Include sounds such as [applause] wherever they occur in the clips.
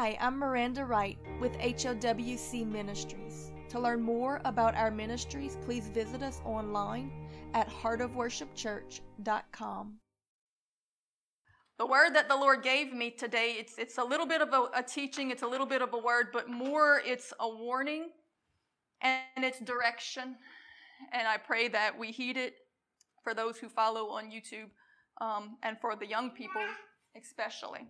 Hi, I'm Miranda Wright with HOWC Ministries. To learn more about our ministries, please visit us online at heartofworshipchurch.com. The word that the Lord gave me today, it's, it's a little bit of a, a teaching, it's a little bit of a word, but more it's a warning and it's direction. And I pray that we heed it for those who follow on YouTube um, and for the young people especially.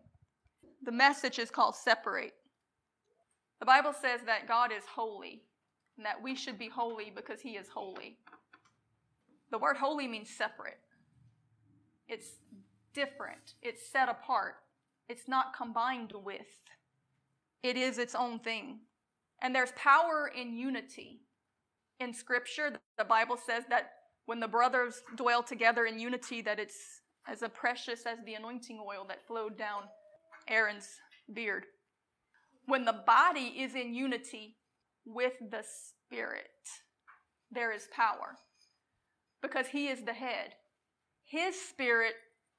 The message is called Separate. The Bible says that God is holy and that we should be holy because He is holy. The word holy means separate, it's different, it's set apart, it's not combined with, it is its own thing. And there's power in unity. In Scripture, the Bible says that when the brothers dwell together in unity, that it's as precious as the anointing oil that flowed down Aaron's beard. When the body is in unity with the Spirit, there is power because He is the head. His Spirit,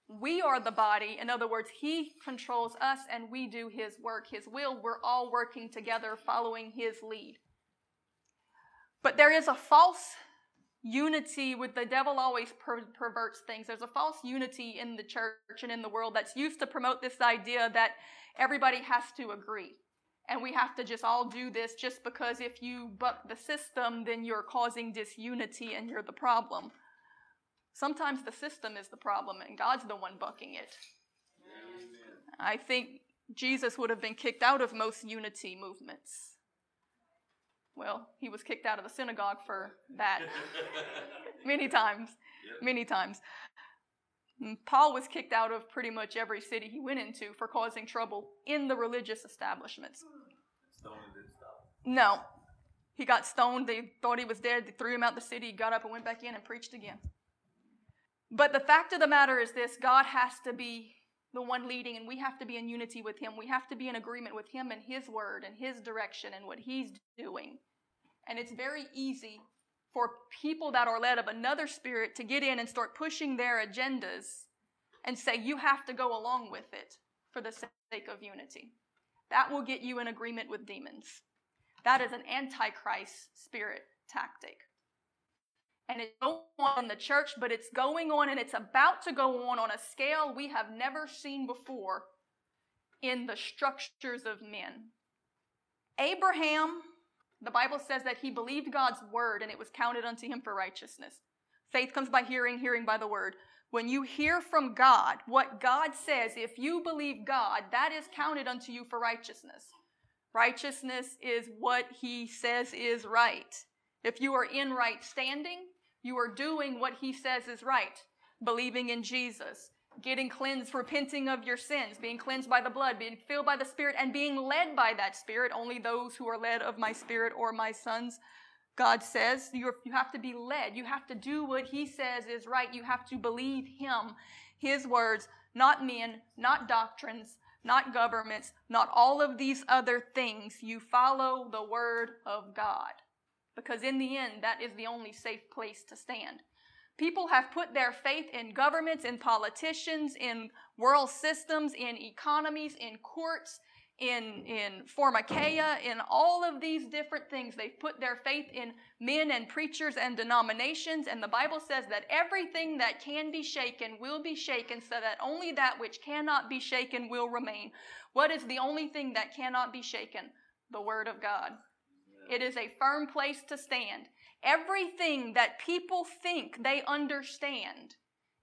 we are the body. In other words, He controls us and we do His work, His will. We're all working together following His lead. But there is a false unity with the devil always per- perverts things. There's a false unity in the church and in the world that's used to promote this idea that everybody has to agree. And we have to just all do this just because if you buck the system, then you're causing disunity and you're the problem. Sometimes the system is the problem and God's the one bucking it. Amen. I think Jesus would have been kicked out of most unity movements well, he was kicked out of the synagogue for that [laughs] many times, yep. many times. Mm, Paul was kicked out of pretty much every city he went into for causing trouble in the religious establishments. No. He got stoned. They thought he was dead. They threw him out of the city. He got up and went back in and preached again. But the fact of the matter is this God has to be the one leading, and we have to be in unity with Him. We have to be in agreement with Him and His word and His direction and what He's doing. And it's very easy for people that are led of another spirit to get in and start pushing their agendas and say, you have to go along with it for the sake of unity. That will get you in agreement with demons. That is an antichrist spirit tactic. And it's going on in the church, but it's going on and it's about to go on on a scale we have never seen before in the structures of men. Abraham the Bible says that he believed God's word and it was counted unto him for righteousness. Faith comes by hearing, hearing by the word. When you hear from God, what God says, if you believe God, that is counted unto you for righteousness. Righteousness is what he says is right. If you are in right standing, you are doing what he says is right, believing in Jesus getting cleansed, repenting of your sins, being cleansed by the blood, being filled by the Spirit, and being led by that Spirit. Only those who are led of my Spirit or my sons, God says, you have to be led. You have to do what He says is right. You have to believe Him, His words, not men, not doctrines, not governments, not all of these other things. You follow the Word of God. Because in the end, that is the only safe place to stand. People have put their faith in governments, in politicians, in world systems, in economies, in courts, in, in pharmakeia, in all of these different things. They've put their faith in men and preachers and denominations. And the Bible says that everything that can be shaken will be shaken, so that only that which cannot be shaken will remain. What is the only thing that cannot be shaken? The Word of God. It is a firm place to stand. Everything that people think they understand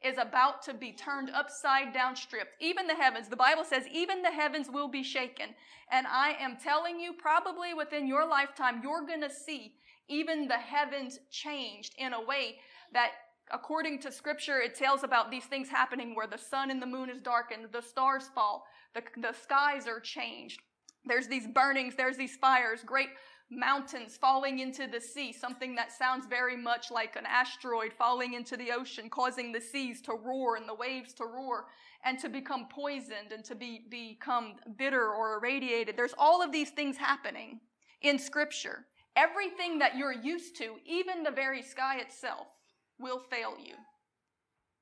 is about to be turned upside down, stripped. Even the heavens, the Bible says, even the heavens will be shaken. And I am telling you, probably within your lifetime, you're going to see even the heavens changed in a way that according to scripture, it tells about these things happening where the sun and the moon is darkened, the stars fall, the, the skies are changed. There's these burnings, there's these fires, great mountains falling into the sea, something that sounds very much like an asteroid falling into the ocean, causing the seas to roar and the waves to roar and to become poisoned and to be, become bitter or irradiated. There's all of these things happening in Scripture. Everything that you're used to, even the very sky itself, will fail you.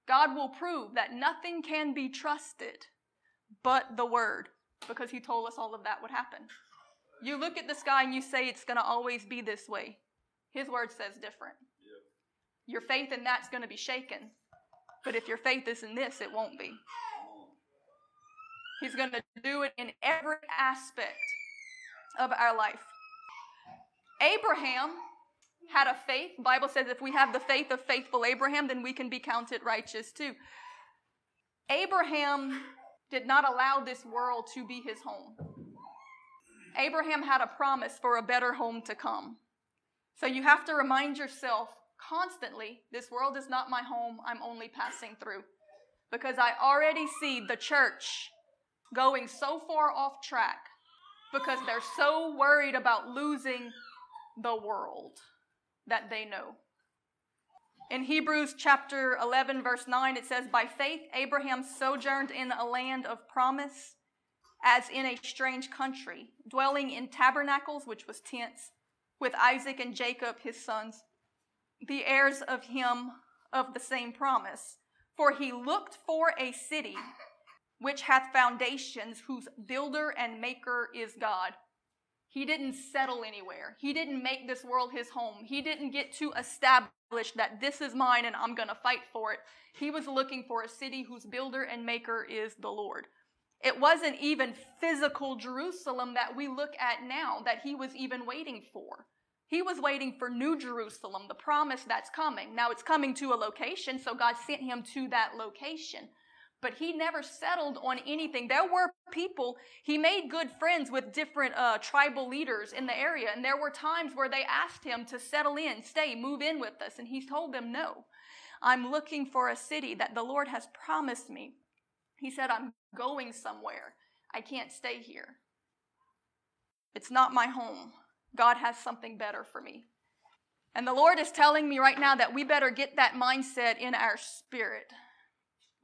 God will prove that nothing can be trusted but the Word. because he told us all of that would happen. You look at the sky and you say it's going to always be this way. His word says different. Your faith in that's going to be shaken. But if your faith is in this, it won't be. He's going to do it in every aspect of our life. Abraham had a faith. The Bible says if we have the faith of faithful Abraham, then we can be counted righteous too. Abraham did not allow this world to be his home. Abraham had a promise for a better home to come. So you have to remind yourself constantly this world is not my home, I'm only passing through. Because I already see the church going so far off track because they're so worried about losing the world that they know. In Hebrews chapter 11, verse 9, it says, By faith, Abraham sojourned in a land of promise, as in a strange country, dwelling in tabernacles, which was tents, with Isaac and Jacob, his sons, the heirs of him of the same promise. For he looked for a city which hath foundations, whose builder and maker is God. He didn't settle anywhere. He didn't make this world his home. He didn't get to establish that this is mine and I'm going to fight for it. He was looking for a city whose builder and maker is the Lord. It wasn't even physical Jerusalem that we look at now that he was even waiting for. He was waiting for New Jerusalem, the promise that's coming. Now it's coming to a location, so God sent him to that location but he never settled on anything. There were people, he made good friends with different uh, tribal leaders in the area, and there were times where they asked him to settle in, stay, move in with us, and he told them no. I'm looking for a city that the Lord has promised me. He said, I'm going somewhere. I can't stay here. It's not my home. God has something better for me. And the Lord is telling me right now that we better get that mindset in our spirit.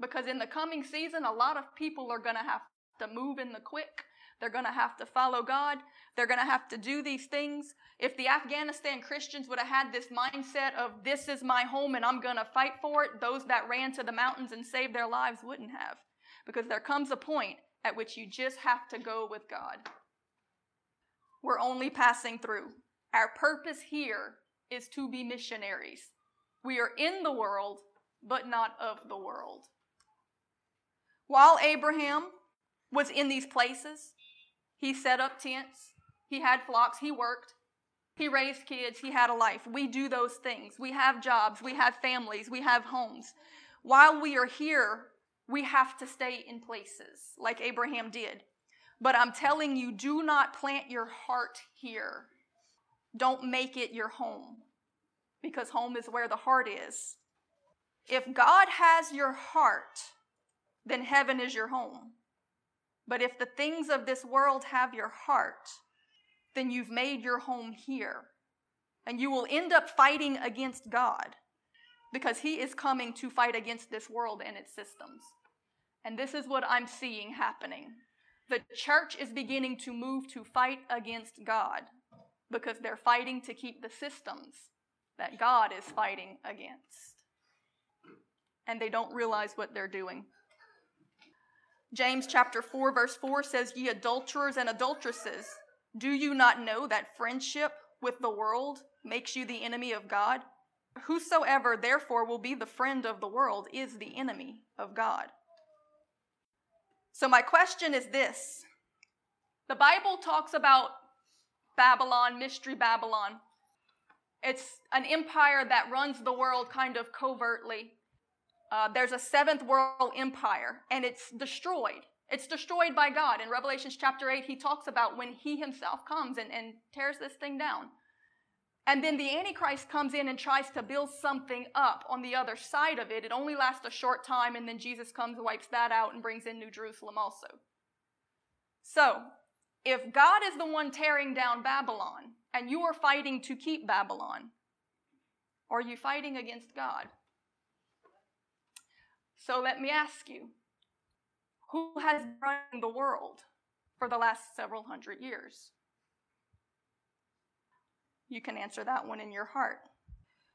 Because in the coming season, a lot of people are going to have to move in the quick. They're going to have to follow God. They're going to have to do these things. If the Afghanistan Christians would have had this mindset of, this is my home and I'm going to fight for it, those that ran to the mountains and saved their lives wouldn't have. Because there comes a point at which you just have to go with God. We're only passing through. Our purpose here is to be missionaries. We are in the world, but not of the world. While Abraham was in these places, he set up tents, he had flocks, he worked, he raised kids, he had a life. We do those things. We have jobs, we have families, we have homes. While we are here, we have to stay in places like Abraham did. But I'm telling you, do not plant your heart here. Don't make it your home because home is where the heart is. If God has your heart, then heaven is your home. But if the things of this world have your heart, then you've made your home here. And you will end up fighting against God because He is coming to fight against this world and its systems. And this is what I'm seeing happening. The church is beginning to move to fight against God because they're fighting to keep the systems that God is fighting against. And they don't realize what they're doing. James chapter 4 verse 4 says, Ye adulterers and adulteresses, do you not know that friendship with the world makes you the enemy of God? Whosoever therefore will be the friend of the world is the enemy of God. So my question is this. The Bible talks about Babylon, Mystery Babylon. It's an empire that runs the world kind of covertly. Uh, there's a seventh world empire, and it's destroyed. It's destroyed by God. In Revelations chapter 8, he talks about when he himself comes and, and tears this thing down. And then the Antichrist comes in and tries to build something up on the other side of it. It only lasts a short time, and then Jesus comes, wipes that out, and brings in New Jerusalem also. So, if God is the one tearing down Babylon, and you are fighting to keep Babylon, are you fighting against God? So let me ask you who has run the world for the last several hundred years? You can answer that one in your heart.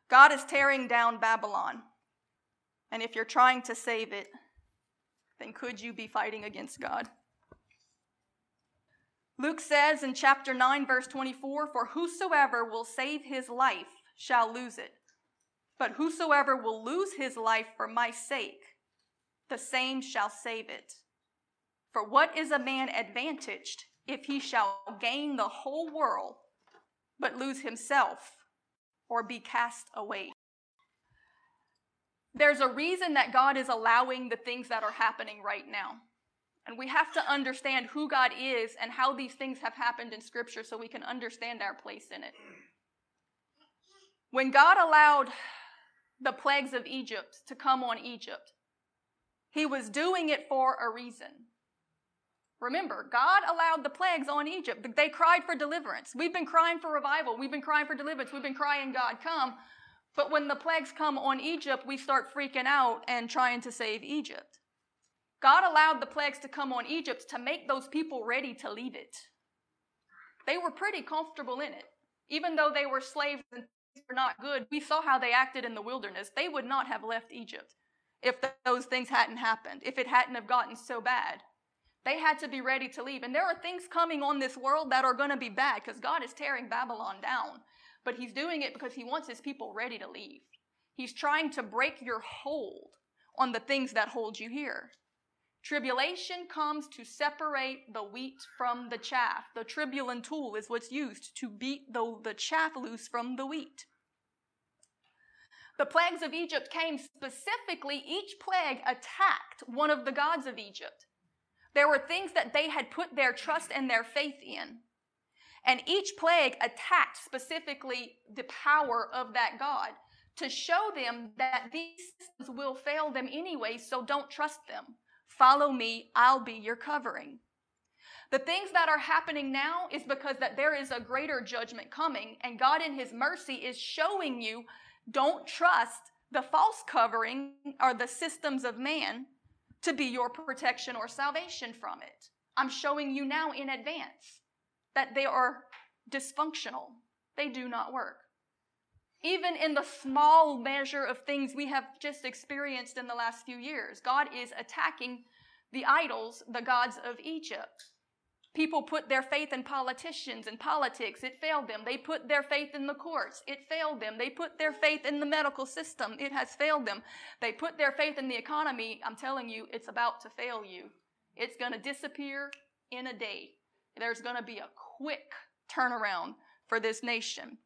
God is tearing down Babylon. And if you're trying to save it, then could you be fighting against God? Luke says in chapter 9, verse 24, For whosoever will save his life shall lose it. But whosoever will lose his life for my sake, the same shall save it. For what is a man advantaged if he shall gain the whole world, but lose himself or be cast away? There's a reason that God is allowing the things that are happening right now. And we have to understand who God is and how these things have happened in Scripture so we can understand our place in it. When God allowed the plagues of Egypt to come on Egypt, He was doing it for a reason. Remember, God allowed the plagues on Egypt. They cried for deliverance. We've been crying for revival. We've been crying for deliverance. We've been crying, God, come. But when the plagues come on Egypt, we start freaking out and trying to save Egypt. God allowed the plagues to come on Egypt to make those people ready to leave it. They were pretty comfortable in it. Even though they were slaves and things were not good, we saw how they acted in the wilderness. They would not have left Egypt if those things hadn't happened, if it hadn't have gotten so bad. They had to be ready to leave. And there are things coming on this world that are going to be bad because God is tearing Babylon down. But He's doing it because He wants His people ready to leave. He's trying to break your hold on the things that hold you here. Tribulation comes to separate the wheat from the chaff. The tribulum tool is what's used to beat the, the chaff loose from the wheat. The plagues of Egypt came specifically, each plague attacked one of the gods of Egypt. There were things that they had put their trust and their faith in. And each plague attacked specifically the power of that God to show them that these systems will fail them anyway, so don't trust them. Follow me, I'll be your covering. The things that are happening now is because that there is a greater judgment coming and God in his mercy is showing you don't trust the false covering or the systems of man to be your protection or salvation from it. I'm showing you now in advance that they are dysfunctional. They do not work. Even in the small measure of things we have just experienced in the last few years, God is attacking the idols, the gods of Egypt. People put their faith in politicians and politics. It failed them. They put their faith in the courts. It failed them. They put their faith in the medical system. It has failed them. They put their faith in the economy. I'm telling you, it's about to fail you. It's going to disappear in a day. There's going to be a quick turnaround for this nation.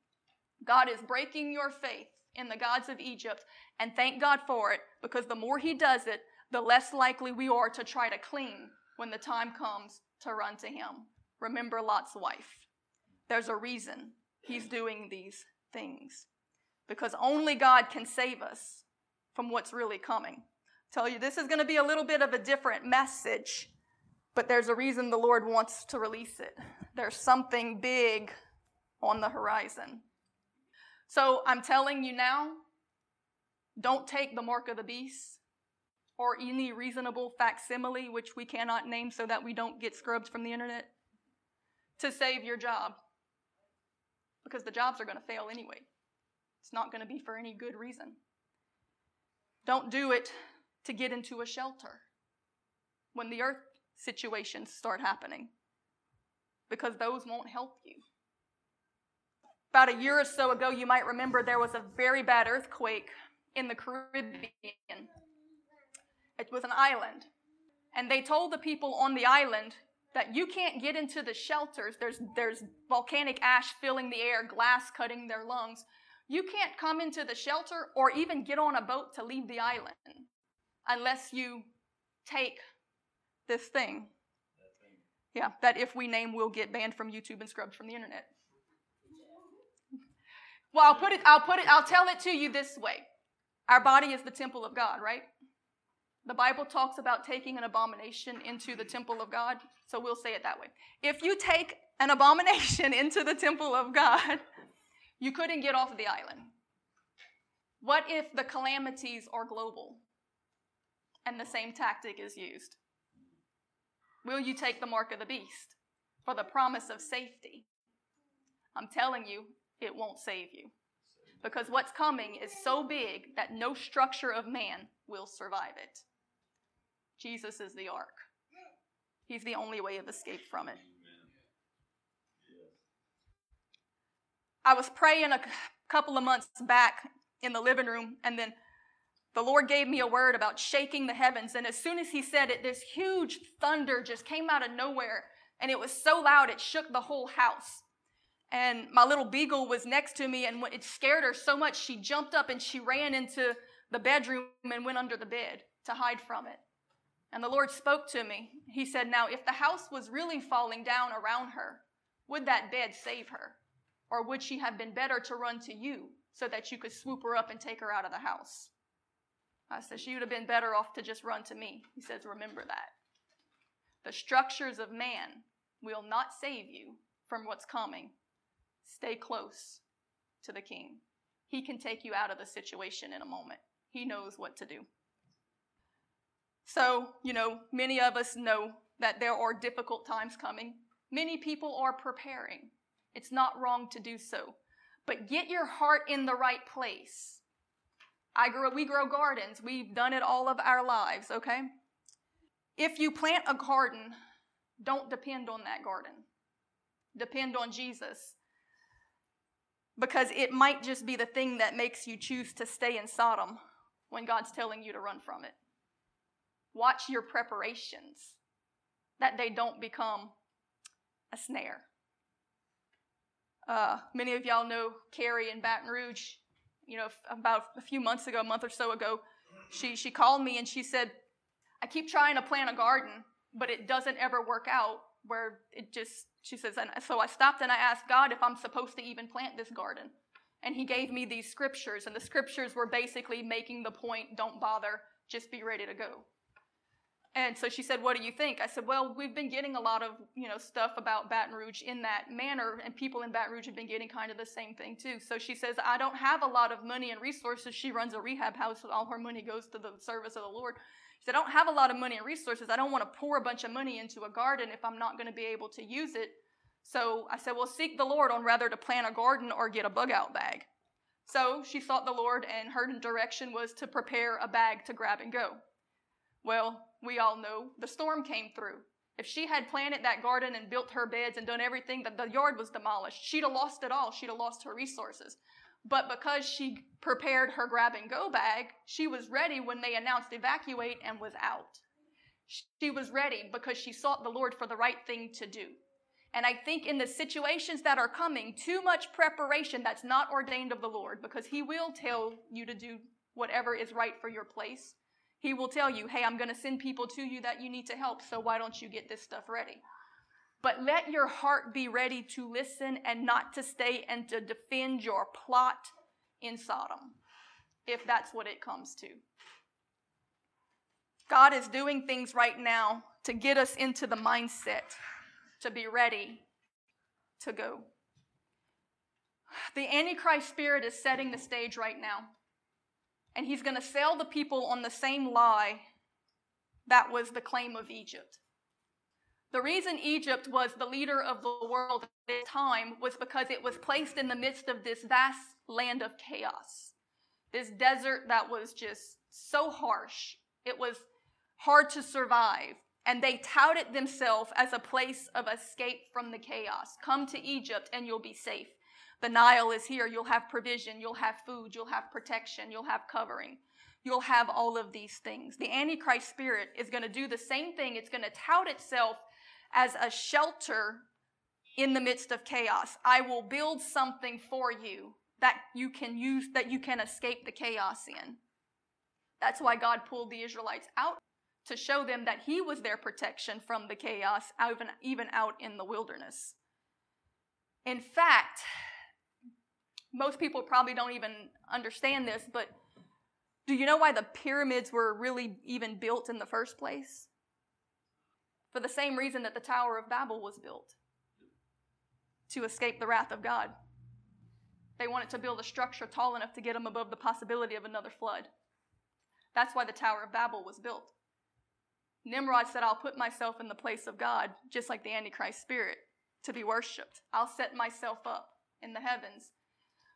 God is breaking your faith in the gods of Egypt, and thank God for it, because the more He does it, the less likely we are to try to cling when the time comes to run to Him. Remember Lot's wife. There's a reason He's doing these things, because only God can save us from what's really coming. tell you, this is going to be a little bit of a different message, but there's a reason the Lord wants to release it. There's something big on the horizon. So I'm telling you now, don't take the mark of the beast or any reasonable facsimile, which we cannot name so that we don't get scrubbed from the internet, to save your job. Because the jobs are going to fail anyway. It's not going to be for any good reason. Don't do it to get into a shelter when the earth situations start happening, because those won't help you. About a year or so ago, you might remember there was a very bad earthquake in the Caribbean. It was an island. And they told the people on the island that you can't get into the shelters. There's, there's volcanic ash filling the air, glass cutting their lungs. You can't come into the shelter or even get on a boat to leave the island unless you take this thing. Yeah, that if we name we'll get banned from YouTube and scrubbed from the internet. Well, I'll put it, I'll put it, I'll tell it to you this way. Our body is the temple of God, right? The Bible talks about taking an abomination into the temple of God, so we'll say it that way. If you take an abomination [laughs] into the temple of God, you couldn't get off the island. What if the calamities are global and the same tactic is used? Will you take the mark of the beast for the promise of safety? I'm telling you, it won't save you. Because what's coming is so big that no structure of man will survive it. Jesus is the ark. He's the only way of escape from it. I was praying a couple of months back in the living room, and then the Lord gave me a word about shaking the heavens. And as soon as He said it, this huge thunder just came out of nowhere. And it was so loud, it shook the whole house. And my little beagle was next to me, and it scared her so much, she jumped up and she ran into the bedroom and went under the bed to hide from it. And the Lord spoke to me. He said, Now, if the house was really falling down around her, would that bed save her? Or would she have been better to run to you so that you could swoop her up and take her out of the house? I said, She would have been better off to just run to me. He says, Remember that. The structures of man will not save you from what's coming. Stay close to the king. He can take you out of the situation in a moment. He knows what to do. So, you know, many of us know that there are difficult times coming. Many people are preparing. It's not wrong to do so. But get your heart in the right place. I grow, we grow gardens. We've done it all of our lives, okay? If you plant a garden, don't depend on that garden. Depend on Jesus. Because it might just be the thing that makes you choose to stay in Sodom when God's telling you to run from it. Watch your preparations, that they don't become a snare. Uh, many of y'all know Carrie in Baton Rouge. You know, about a few months ago, a month or so ago, she, she called me and she said, I keep trying to plant a garden, but it doesn't ever work out where it just, she says, and so I stopped and I asked God if I'm supposed to even plant this garden. And he gave me these scriptures, and the scriptures were basically making the point don't bother, just be ready to go. And so she said, What do you think? I said, Well, we've been getting a lot of, you know, stuff about Baton Rouge in that manner, and people in Baton Rouge have been getting kind of the same thing too. So she says, I don't have a lot of money and resources. She runs a rehab house, so all her money goes to the service of the Lord. She said, I don't have a lot of money and resources. I don't want to pour a bunch of money into a garden if I'm not going to be able to use it. So I said, Well, seek the Lord on whether to plant a garden or get a bug out bag. So she sought the Lord, and her direction was to prepare a bag to grab and go. Well, we all know the storm came through. If she had planted that garden and built her beds and done everything, the, the yard was demolished. She'd have lost it all. She'd have lost her resources. But because she prepared her grab and go bag, she was ready when they announced evacuate and was out. She was ready because she sought the Lord for the right thing to do. And I think in the situations that are coming, too much preparation that's not ordained of the Lord, because He will tell you to do whatever is right for your place. He will tell you, hey, I'm going to send people to you that you need to help, so why don't you get this stuff ready? But let your heart be ready to listen and not to stay and to defend your plot in Sodom, if that's what it comes to. God is doing things right now to get us into the mindset to be ready to go. The Antichrist spirit is setting the stage right now and he's going to sell the people on the same lie that was the claim of Egypt. The reason Egypt was the leader of the world at this time was because it was placed in the midst of this vast land of chaos. This desert that was just so harsh. It was hard to survive. And they touted themselves as a place of escape from the chaos. Come to Egypt and you'll be safe. The Nile is here. You'll have provision. You'll have food. You'll have protection. You'll have covering. You'll have all of these things. The Antichrist spirit is going to do the same thing. It's going to tout itself as a shelter in the midst of chaos. I will build something for you that you can use, that you can escape the chaos in. That's why God pulled the Israelites out to show them that He was their protection from the chaos, even, even out in the wilderness. In fact, most people probably don't even understand this, but do you know why the pyramids were really even built in the first place? For the same reason that the Tower of Babel was built to escape the wrath of God. They wanted to build a structure tall enough to get them above the possibility of another flood. That's why the Tower of Babel was built. Nimrod said, I'll put myself in the place of God, just like the Antichrist spirit, to be worshiped. I'll set myself up in the heavens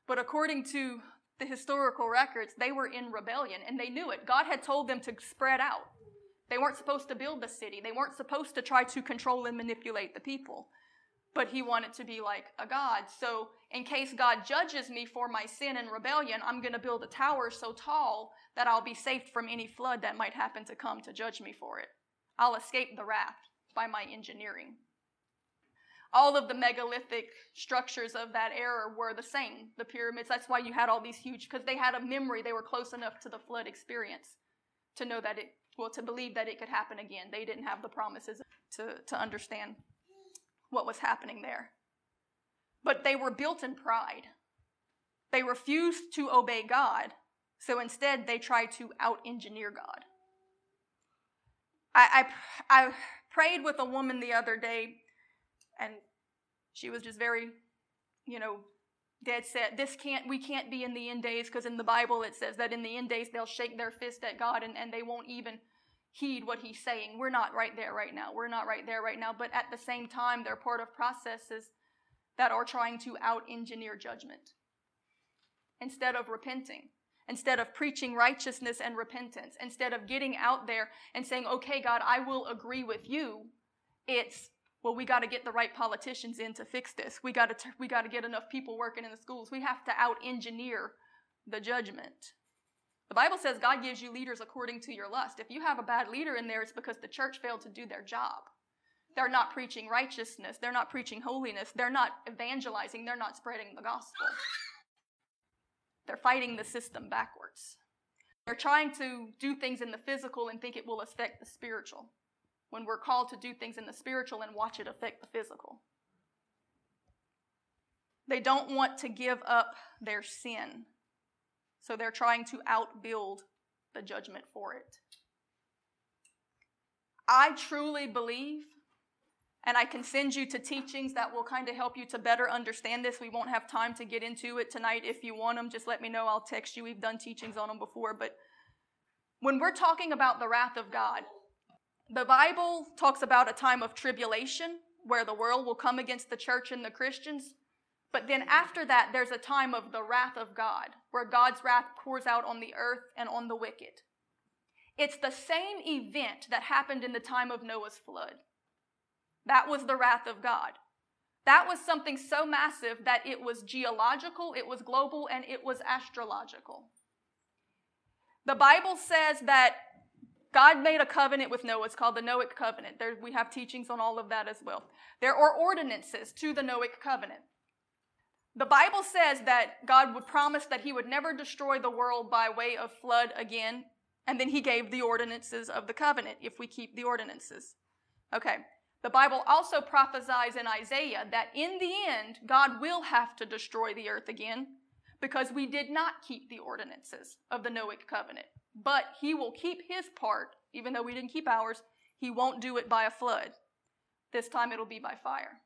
but according to the historical records, they were in rebellion and they knew it. God had told them to spread out. They weren't supposed to build the city, they weren't supposed to try to control and manipulate the people. but he wanted to be like a God. So, in case God judges me for my sin and rebellion, I'm going to build a tower so tall that I'll be saved from any flood that might happen to come to judge me for it. I'll escape the wrath by my engineering. All of the megalithic structures of that era were the same. The pyramids, that's why you had all these huge, because they had a memory, they were close enough to the flood experience to know that it, well, to believe that it could happen again. They didn't have the promises to, to understand what was happening there. But they were built in pride. They refused to obey God, so instead they tried to out engineer God. I, I, I prayed with a woman the other day, and she was just very, you know, dead set. This can't, we can't be in the end days because in the Bible it says that in the end days they'll shake their fist at God and, and they won't even heed what he's saying. We're not right there right now. We're not right there right now. But at the same time, they're part of processes that are trying to out engineer judgment instead of repenting, instead of preaching righteousness and repentance, instead of getting out there and saying, okay, God, I will agree with you. It's, well, we got to get the right politicians in to fix this. We got to, we got to get enough people working in the schools. We have to out engineer the judgment. The Bible says God gives you leaders according to your lust. If you have a bad leader in there, it's because the church failed to do their job. They're not preaching righteousness. They're not preaching holiness. They're not evangelizing. They're not spreading the gospel. They're fighting the system backwards. They're trying to do things in the physical and think it will affect the spiritual, when we're called to do things in the spiritual and watch it affect the physical. They don't want to give up their sin so they're trying to outbuild the judgment for it. I truly believe, and I can send you to teachings that will kind of help you to better understand this. We won't have time to get into it tonight. If you want them, just let me know. I'll text you. We've done teachings on them before. But when we're talking about the wrath of God, the Bible talks about a time of tribulation where the world will come against the church and the Christians. But then after that, there's a time of the wrath of God, where God's wrath pours out on the earth and on the wicked. It's the same event that happened in the time of Noah's flood. That was the wrath of God. That was something so massive that it was geological, it was global, and it was astrological. The Bible says that God made a covenant with Noah. It's called the Noahic covenant. There, we have teachings on all of that as well. There are ordinances to the Noahic covenant. The Bible says that God would promise that he would never destroy the world by way of flood again, and then he gave the ordinances of the covenant if we keep the ordinances. Okay. The Bible also prophesies in Isaiah that in the end, God will have to destroy the earth again because we did not keep the ordinances of the Noahic covenant. But he will keep his part, even though we didn't keep ours. He won't do it by a flood. This time it'll be by fire.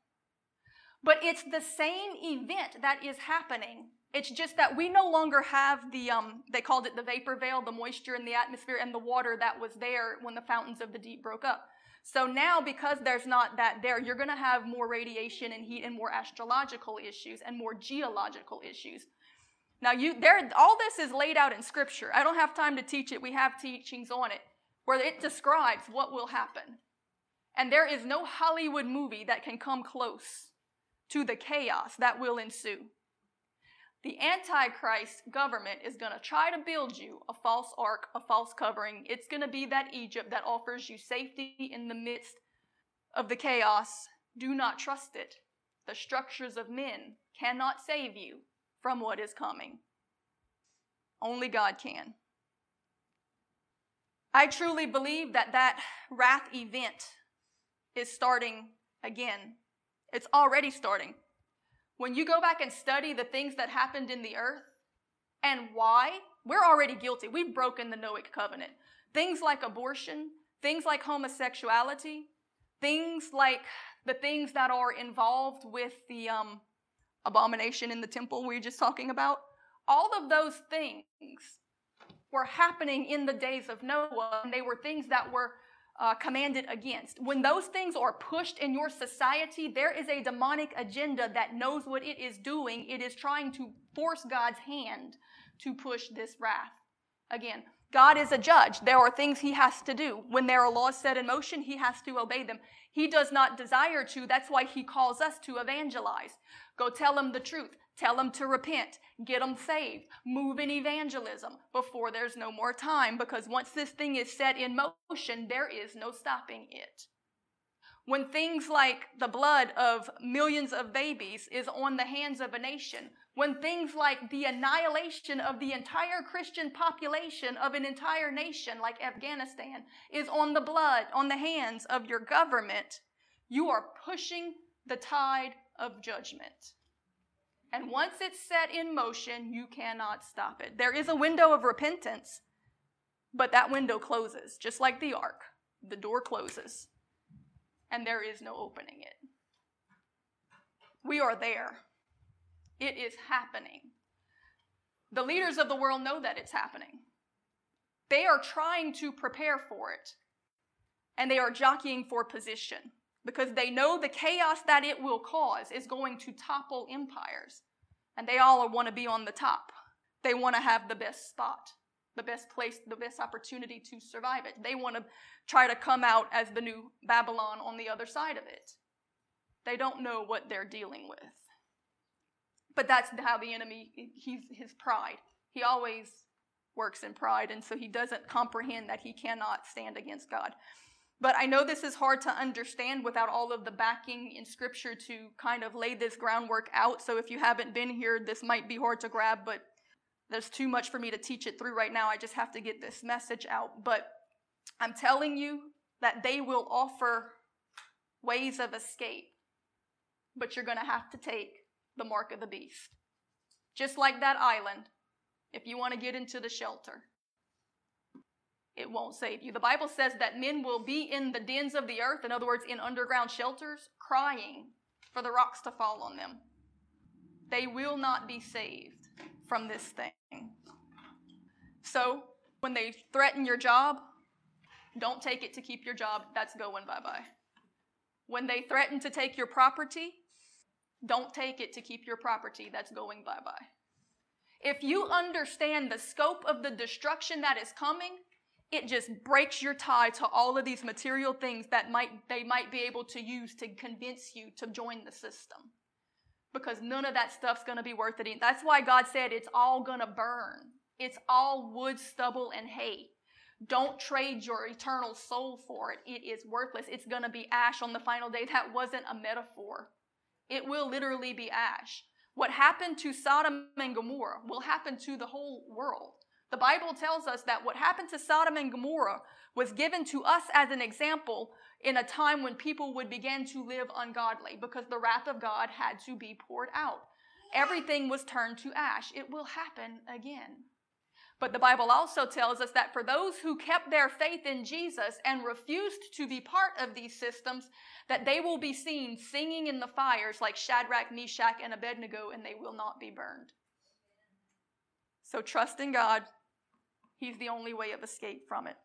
But it's the same event that is happening. It's just that we no longer have the, um, they called it the vapor veil, the moisture in the atmosphere and the water that was there when the fountains of the deep broke up. So now, because there's not that there, you're going to have more radiation and heat and more astrological issues and more geological issues. Now, you there, all this is laid out in Scripture. I don't have time to teach it. We have teachings on it where it describes what will happen. And there is no Hollywood movie that can come close to the chaos that will ensue. The Antichrist government is going to try to build you a false ark, a false covering. It's going to be that Egypt that offers you safety in the midst of the chaos. Do not trust it. The structures of men cannot save you from what is coming. Only God can. I truly believe that that wrath event is starting again it's already starting. When you go back and study the things that happened in the earth and why, we're already guilty. We've broken the Noahic covenant. Things like abortion, things like homosexuality, things like the things that are involved with the um, abomination in the temple we were just talking about, all of those things were happening in the days of Noah, and they were things that were uh, commanded against. When those things are pushed in your society, there is a demonic agenda that knows what it is doing. It is trying to force God's hand to push this wrath. Again, God is a judge. There are things he has to do. When there are laws set in motion, he has to obey them. He does not desire to. That's why he calls us to evangelize. Go tell them the truth. Tell them to repent. Get them saved. Move in evangelism before there's no more time because once this thing is set in motion, there is no stopping it. When things like the blood of millions of babies is on the hands of a nation, when things like the annihilation of the entire Christian population of an entire nation like Afghanistan is on the blood, on the hands of your government, you are pushing the tide of judgment. And once it's set in motion, you cannot stop it. There is a window of repentance, but that window closes, just like the ark. The door closes, and there is no opening it. We are there. It is happening. The leaders of the world know that it's happening. They are trying to prepare for it, and they are jockeying for position because they know the chaos that it will cause is going to topple empires. And they all want to be on the top. They want to have the best spot, the best place, the best opportunity to survive it. They want to try to come out as the new Babylon on the other side of it. They don't know what they're dealing with. But that's how the enemy, he's his pride. He always works in pride, and so he doesn't comprehend that he cannot stand against God. But I know this is hard to understand without all of the backing in scripture to kind of lay this groundwork out. So if you haven't been here, this might be hard to grab, but there's too much for me to teach it through right now. I just have to get this message out. But I'm telling you that they will offer ways of escape, but you're going to have to take the mark of the beast. Just like that island, if you want to get into the shelter, it won't save you. The Bible says that men will be in the dens of the earth, in other words, in underground shelters, crying for the rocks to fall on them. They will not be saved from this thing. So, when they threaten your job, don't take it to keep your job. That's going bye bye. When they threaten to take your property, don't take it to keep your property. That's going bye bye. If you understand the scope of the destruction that is coming, it just breaks your tie to all of these material things that might they might be able to use to convince you to join the system. Because none of that stuff's going to be worth it. That's why god said it's all going to burn. It's all wood stubble and hay. Don't trade your eternal soul for it. It is worthless. It's going to be ash on the final day. That wasn't a metaphor it will literally be ash what happened to sodom and gomorrah will happen to the whole world the Bible tells us that what happened to Sodom and Gomorrah was given to us as an example in a time when people would begin to live ungodly because the wrath of God had to be poured out. Everything was turned to ash. It will happen again. But the Bible also tells us that for those who kept their faith in Jesus and refused to be part of these systems, that they will be seen singing in the fires like Shadrach, Meshach, and Abednego, and they will not be burned. So trust in God, He's the only way of escape from it.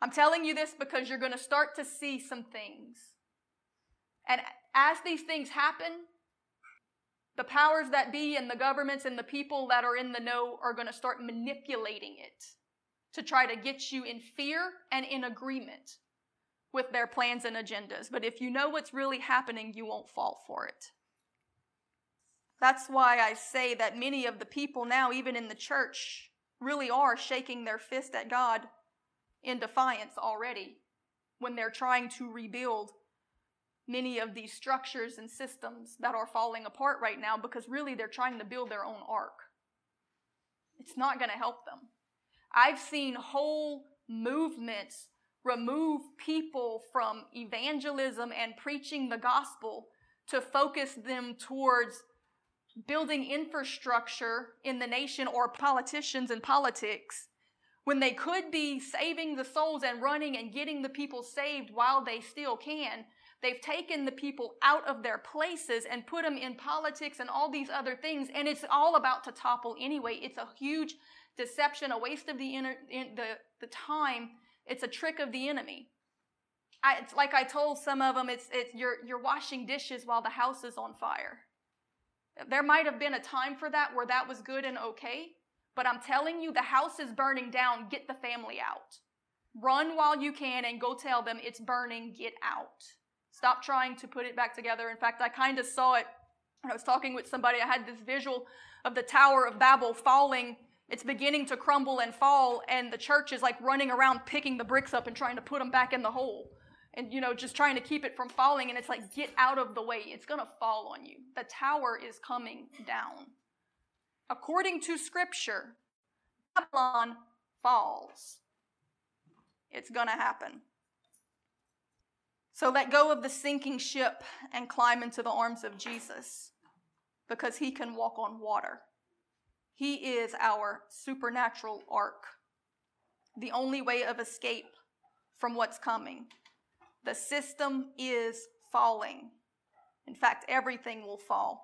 I'm telling you this because you're going to start to see some things. And as these things happen, the powers that be and the governments and the people that are in the know are going to start manipulating it to try to get you in fear and in agreement with their plans and agendas. But if you know what's really happening, you won't fall for it. That's why I say that many of the people now, even in the church, really are shaking their fist at God in defiance already when they're trying to rebuild many of these structures and systems that are falling apart right now because really they're trying to build their own ark. It's not going to help them. I've seen whole movements remove people from evangelism and preaching the gospel to focus them towards building infrastructure in the nation or politicians and politics when they could be saving the souls and running and getting the people saved while they still can. They've taken the people out of their places and put them in politics and all these other things, and it's all about to topple anyway. It's a huge deception, a waste of the, inner, in, the, the time. It's a trick of the enemy. I, it's like I told some of them, it's, it's you're, you're washing dishes while the house is on fire. There might have been a time for that where that was good and okay, But I'm telling you, the house is burning down. Get the family out. Run while you can and go tell them it's burning. Get out. Stop trying to put it back together. In fact, I kind of saw it when I was talking with somebody. I had this visual of the Tower of Babel falling. It's beginning to crumble and fall, and the church is like running around picking the bricks up and trying to put them back in the hole. And, you know, just trying to keep it from falling. And it's like, get out of the way. It's going to fall on you. The tower is coming down. According to Scripture, Babylon falls. It's going to happen. So let go of the sinking ship and climb into the arms of Jesus because he can walk on water. He is our supernatural ark, the only way of escape from what's coming. The system is falling. In fact, everything will fall.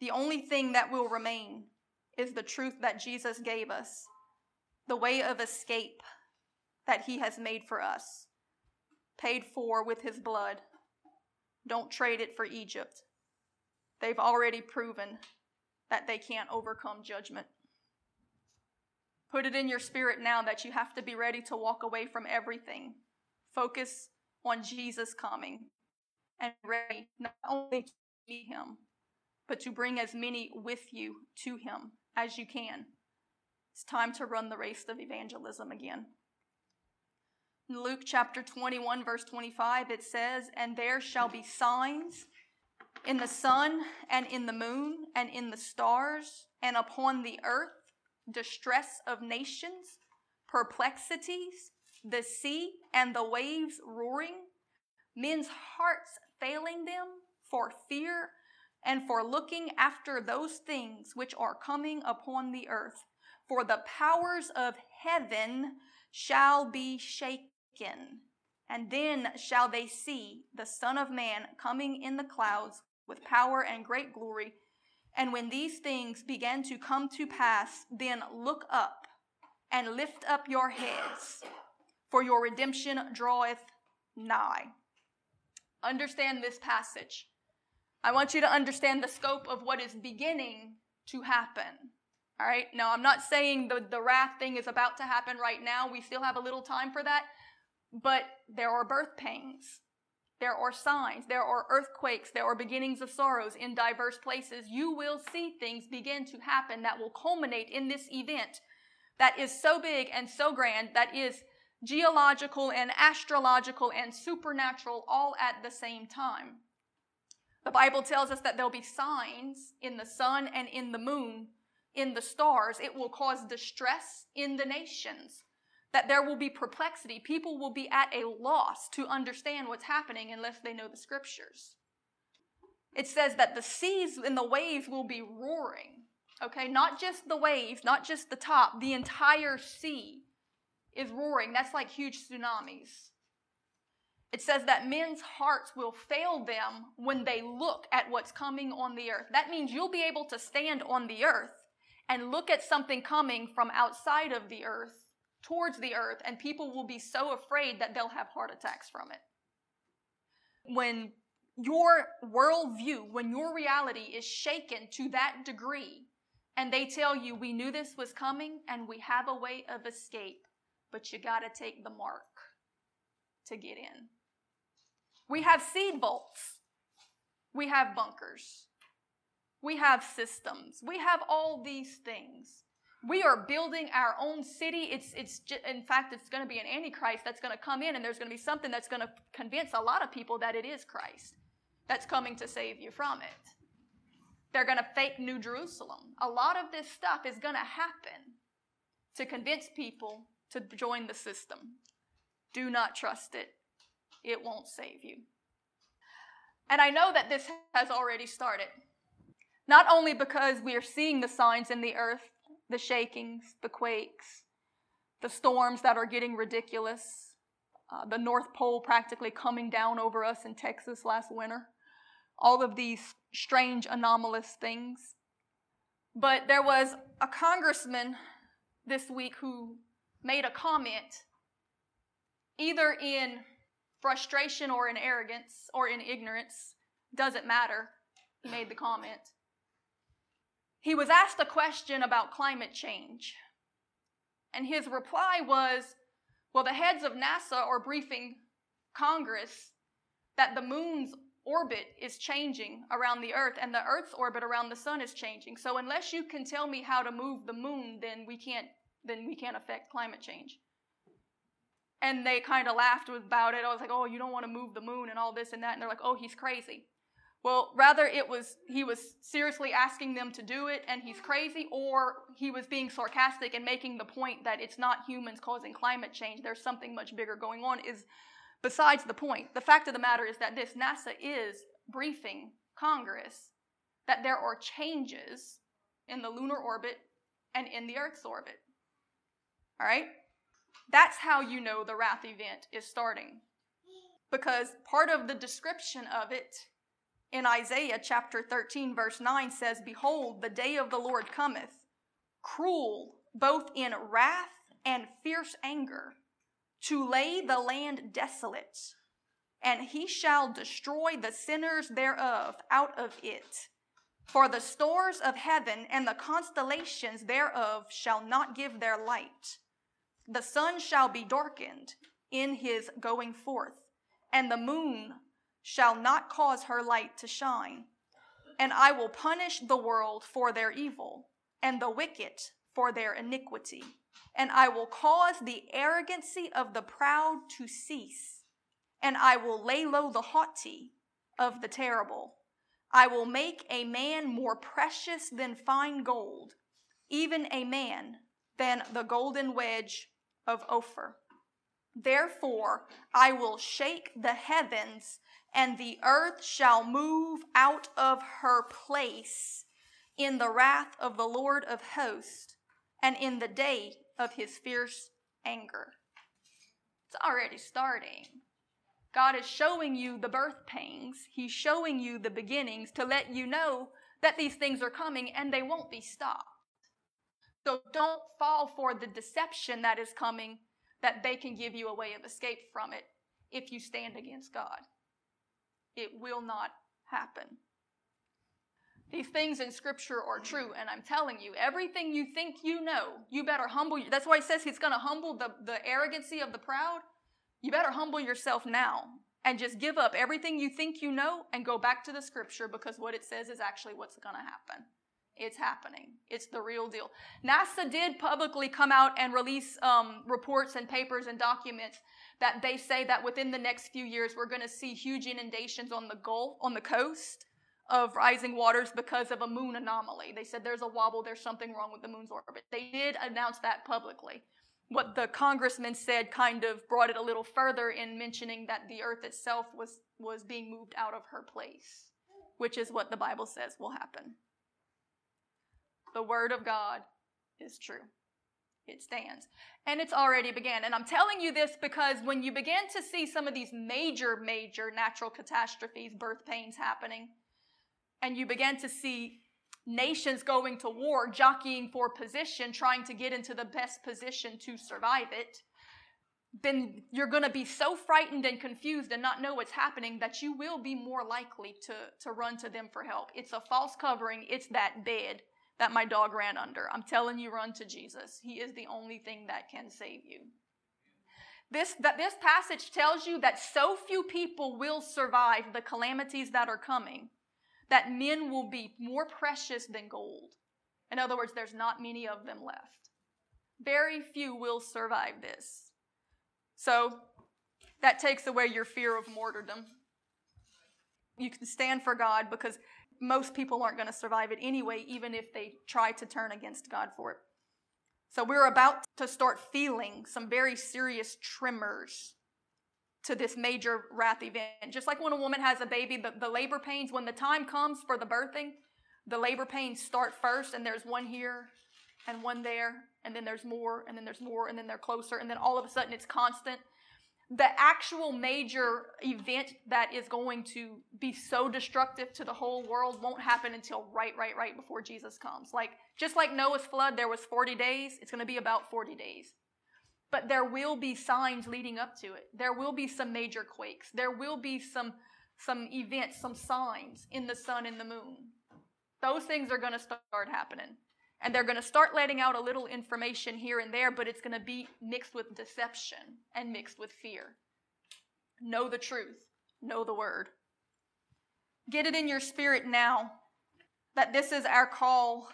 The only thing that will remain is the truth that Jesus gave us, the way of escape that he has made for us, paid for with his blood. Don't trade it for Egypt. They've already proven that they can't overcome judgment. Put it in your spirit now that you have to be ready to walk away from everything. Focus on Jesus coming and ready not only to meet him, but to bring as many with you to him as you can. It's time to run the race of evangelism again. In Luke chapter 21, verse 25, it says, And there shall be signs in the sun and in the moon and in the stars and upon the earth, distress of nations, perplexities, the sea and the waves roaring, men's hearts failing them for fear and for looking after those things which are coming upon the earth. For the powers of heaven shall be shaken. And then shall they see the Son of Man coming in the clouds with power and great glory. And when these things begin to come to pass, then look up and lift up your heads, for your redemption draweth nigh. Understand this passage. I want you to understand the scope of what is beginning to happen. All right. Now, I'm not saying the, the wrath thing is about to happen right now. We still have a little time for that. But there are birth pains. There are signs. There are earthquakes. There are beginnings of sorrows in diverse places. You will see things begin to happen that will culminate in this event that is so big and so grand, that is geological and astrological and supernatural all at the same time. The Bible tells us that there'll be signs in the sun and in the moon, in the stars. It will cause distress in the nations that there will be perplexity. People will be at a loss to understand what's happening unless they know the scriptures. It says that the seas and the waves will be roaring. Okay, not just the waves, not just the top, the entire sea is roaring. That's like huge tsunamis. It says that men's hearts will fail them when they look at what's coming on the earth. That means you'll be able to stand on the earth and look at something coming from outside of the earth towards the earth, and people will be so afraid that they'll have heart attacks from it. When your worldview, when your reality is shaken to that degree, and they tell you, We knew this was coming and we have a way of escape, but you got to take the mark to get in. We have seed vaults, we have bunkers, we have systems, we have all these things. We are building our own city. It's, it's just, in fact, it's going to be an antichrist that's going to come in, and there's going to be something that's going to convince a lot of people that it is Christ that's coming to save you from it. They're going to fake New Jerusalem. A lot of this stuff is going to happen to convince people to join the system. Do not trust it, it won't save you. And I know that this has already started. Not only because we are seeing the signs in the earth the shakings, the quakes, the storms that are getting ridiculous, uh, the North Pole practically coming down over us in Texas last winter, all of these strange, anomalous things. But there was a congressman this week who made a comment, either in frustration or in arrogance or in ignorance, doesn't matter. He made the comment. He was asked a question about climate change. And his reply was, Well, the heads of NASA are briefing Congress that the moon's orbit is changing around the earth and the earth's orbit around the sun is changing. So unless you can tell me how to move the moon, then we can't then we can't affect climate change. And they kind of laughed about it. I was like, "Oh, you don't want to move the moon and all this and that." And they're like, "Oh, he's crazy." Well, rather it was he was seriously asking them to do it and he's crazy or he was being sarcastic and making the point that it's not humans causing climate change. There's something much bigger going on is besides the point. The fact of the matter is that this NASA is briefing Congress that there are changes in the lunar orbit and in the Earth's orbit. All right? That's how you know the wrath event is starting. Because part of the description of it in Isaiah chapter 13, verse 9 says, Behold, the day of the Lord cometh, cruel, both in wrath and fierce anger, to lay the land desolate, and he shall destroy the sinners thereof out of it. For the stores of heaven and the constellations thereof shall not give their light. The sun shall be darkened in his going forth, and the moon shall not cause her light to shine. And I will punish the world for their evil, and the wicked for their iniquity. And I will cause the arrogancy of the proud to cease, and I will lay low the haughty of the terrible. I will make a man more precious than fine gold, even a man than the golden wedge of Ophir. Therefore, I will shake the heavens and the earth shall move out of her place in the wrath of the Lord of hosts and in the day of his fierce anger. It's already starting. God is showing you the birth pangs. He's showing you the beginnings to let you know that these things are coming and they won't be stopped. So don't fall for the deception that is coming that they can give you a way of escape from it if you stand against God. It will not happen. These things in Scripture are true, and I'm telling you, everything you think you know, you better humble. That's why he says he's going to humble the, the arrogancy of the proud. You better humble yourself now and just give up everything you think you know and go back to the Scripture because what it says is actually what's going to happen. It's happening. It's the real deal. NASA did publicly come out and release um, reports and papers and documents that they say that within the next few years we're going to see huge inundations on the Gulf, on the coast of rising waters because of a moon anomaly. They said there's a wobble, there's something wrong with the moon's orbit. They did announce that publicly. What the congressman said kind of brought it a little further in mentioning that the earth itself was, was being moved out of her place, which is what the Bible says will happen. The word of God is true it stands. And it's already began. And I'm telling you this because when you begin to see some of these major, major natural catastrophes, birth pains happening, and you begin to see nations going to war, jockeying for position, trying to get into the best position to survive it, then you're going to be so frightened and confused and not know what's happening that you will be more likely to, to run to them for help. It's a false covering, it's that bed that my dog ran under. I'm telling you, run to Jesus. He is the only thing that can save you. This, that this passage tells you that so few people will survive the calamities that are coming that men will be more precious than gold. In other words, there's not many of them left. Very few will survive this. So that takes away your fear of martyrdom. You can stand for God because most people aren't going to survive it anyway, even if they try to turn against God for it. So we're about to start feeling some very serious tremors to this major wrath event. Just like when a woman has a baby, the, the labor pains, when the time comes for the birthing, the labor pains start first, and there's one here and one there, and then there's more, and then there's more, and then they're closer, and then all of a sudden it's constant the actual major event that is going to be so destructive to the whole world won't happen until right right right before jesus comes. Like just like noah's flood there was 40 days. It's going to be about 40 days. But there will be signs leading up to it. There will be some major quakes. There will be some some events some signs in the sun and the moon. Those things are going to start happening. And they're going to start letting out a little information here and there, but it's going to be mixed with deception and mixed with fear. Know the truth, know the word. Get it in your spirit now that this is our call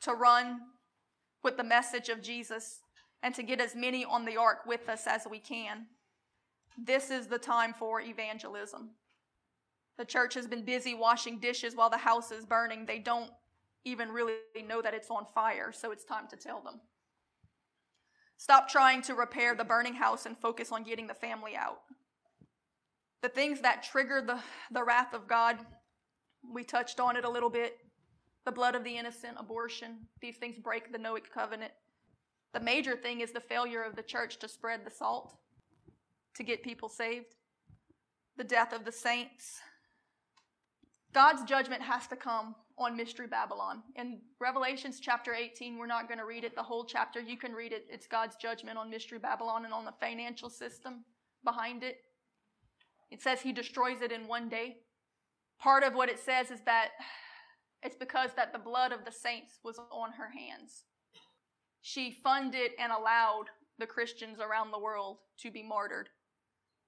to run with the message of Jesus and to get as many on the ark with us as we can. This is the time for evangelism. The church has been busy washing dishes while the house is burning. They don't even really know that it's on fire, so it's time to tell them. Stop trying to repair the burning house and focus on getting the family out. The things that trigger the, the wrath of God, we touched on it a little bit. The blood of the innocent, abortion, these things break the Noahic covenant. The major thing is the failure of the church to spread the salt, to get people saved, the death of the saints. God's judgment has to come on Mystery Babylon. In Revelations chapter 18, we're not going to read it, the whole chapter. You can read it. It's God's judgment on Mystery Babylon and on the financial system behind it. It says he destroys it in one day. Part of what it says is that it's because that the blood of the saints was on her hands. She funded and allowed the Christians around the world to be martyred.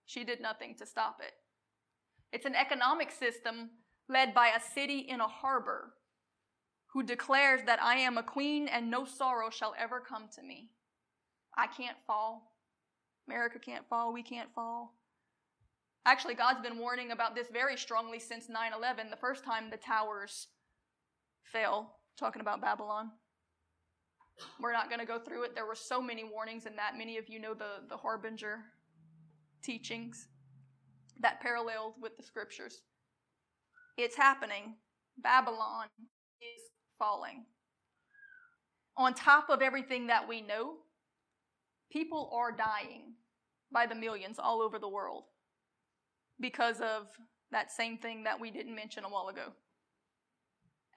She did nothing to stop it. It's an economic system led by a city in a harbor who declares that I am a queen and no sorrow shall ever come to me. I can't fall. America can't fall. We can't fall. Actually, God's been warning about this very strongly since 9 11, the first time the towers fell, talking about Babylon. We're not going to go through it. There were so many warnings in that. Many of you know the, the Harbinger teachings that paralleled with the scriptures. It's happening. Babylon is falling. On top of everything that we know, people are dying by the millions all over the world because of that same thing that we didn't mention a while ago.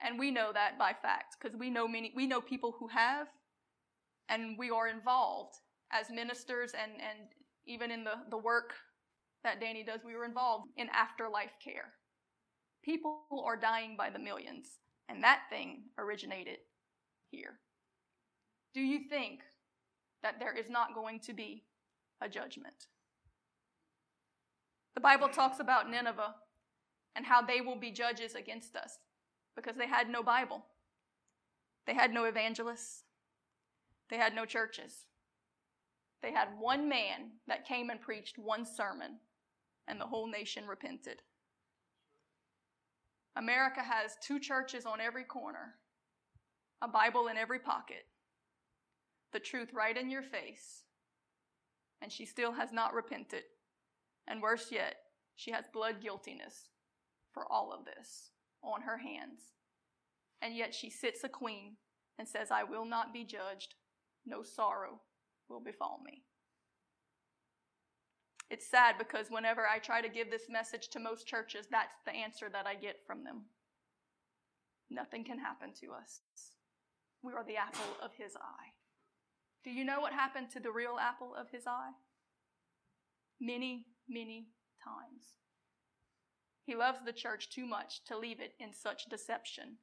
And we know that by fact because we know many we know people who have and we are involved as ministers and and even in the the work that Danny does we were involved in afterlife care. People are dying by the millions, and that thing originated here. Do you think that there is not going to be a judgment? The Bible talks about Nineveh and how they will be judges against us because they had no Bible. They had no evangelists. They had no churches. They had one man that came and preached one sermon, and the whole nation repented. America has two churches on every corner, a Bible in every pocket, the truth right in your face, and she still has not repented. And worse yet, she has blood guiltiness for all of this on her hands. And yet she sits a queen and says, I will not be judged, no sorrow will befall me. It's sad because whenever I try to give this message to most churches, that's the answer that I get from them. Nothing can happen to us. We are the apple of his eye. Do you know what happened to the real apple of his eye? Many, many times. He loves the church too much to leave it in such deception.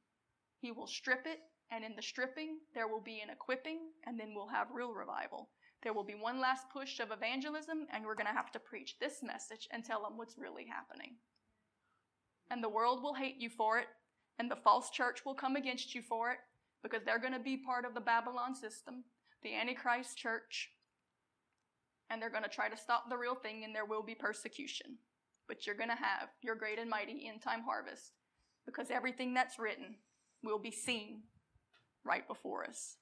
He will strip it, and in the stripping, there will be an equipping, and then we'll have real revival. There will be one last push of evangelism, and we're going to have to preach this message and tell them what's really happening. And the world will hate you for it, and the false church will come against you for it because they're going to be part of the Babylon system, the Antichrist church, and they're going to try to stop the real thing, and there will be persecution. But you're going to have your great and mighty end time harvest because everything that's written will be seen right before us,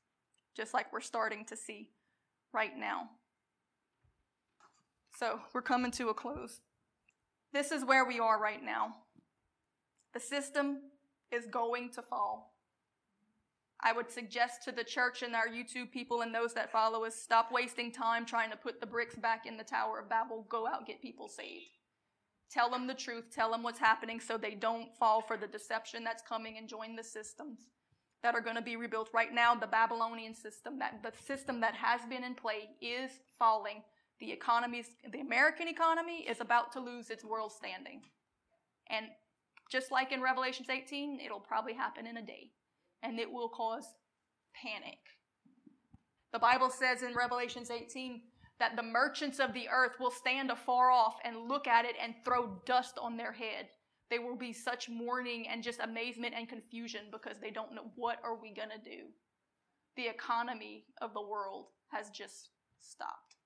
just like we're starting to see right now. So we're coming to a close. This is where we are right now. The system is going to fall. I would suggest to the church and our YouTube people and those that follow us stop wasting time trying to put the bricks back in the Tower of Babel. Go out, get people saved. Tell them the truth, tell them what's happening so they don't fall for the deception that's coming and join the systems that are going to be rebuilt right now the babylonian system that the system that has been in play is falling the economy the american economy is about to lose its world standing and just like in Revelations 18, it'll probably happen in a day. And it will cause panic. The Bible says in Revelations 18 that the merchants of the earth will stand afar off and look at it and throw dust on their head. There will be such mourning and just amazement and confusion because they don't know what are we going to do. The economy of the world has just stopped.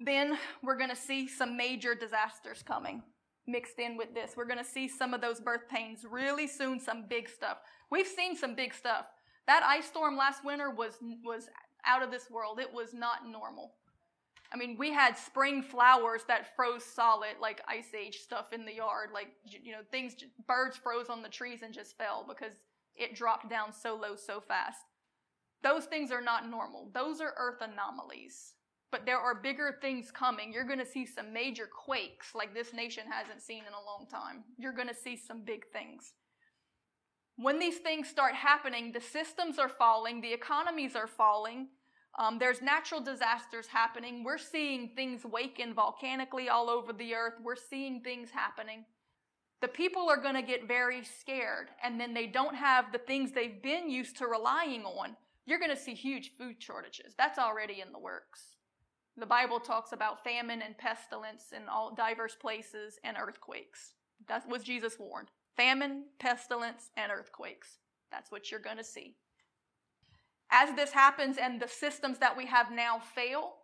Then we're going to see some major disasters coming mixed in with this. We're going to see some of those birth pains really soon, some big stuff. We've seen some big stuff. That ice storm last winter was, was out of this world. It was not normal. I mean, we had spring flowers that froze solid, like ice age stuff in the yard. Like, you know, things, birds froze on the trees and just fell because it dropped down so low so fast. Those things are not normal. Those are earth anomalies. But there are bigger things coming. You're going to see some major quakes like this nation hasn't seen in a long time. You're going to see some big things. When these things start happening, the systems are falling, the economies are falling, um, there's natural disasters happening. We're seeing things waken volcanically all over the earth. We're seeing things happening. The people are going to get very scared, and then they don't have the things they've been used to relying on. You're going to see huge food shortages. That's already in the works. The Bible talks about famine and pestilence in all diverse places and earthquakes. That was Jesus warned. Famine, pestilence, and earthquakes. That's what you're going to see. As this happens and the systems that we have now fail,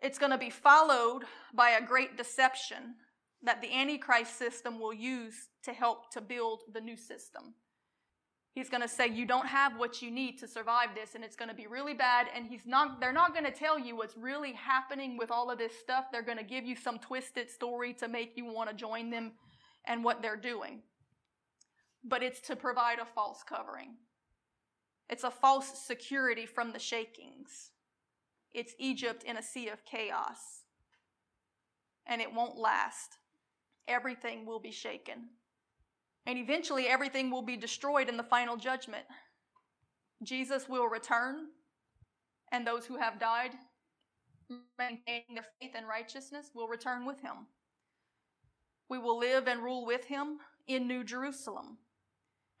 it's going to be followed by a great deception that the Antichrist system will use to help to build the new system. He's going to say you don't have what you need to survive this and it's going to be really bad and he's not they're not going to tell you what's really happening with all of this stuff. They're going to give you some twisted story to make you want to join them and what they're doing. But it's to provide a false covering. It's a false security from the shakings. It's Egypt in a sea of chaos. And it won't last. Everything will be shaken. And eventually, everything will be destroyed in the final judgment. Jesus will return, and those who have died, maintaining their faith and righteousness, will return with him. We will live and rule with him in New Jerusalem,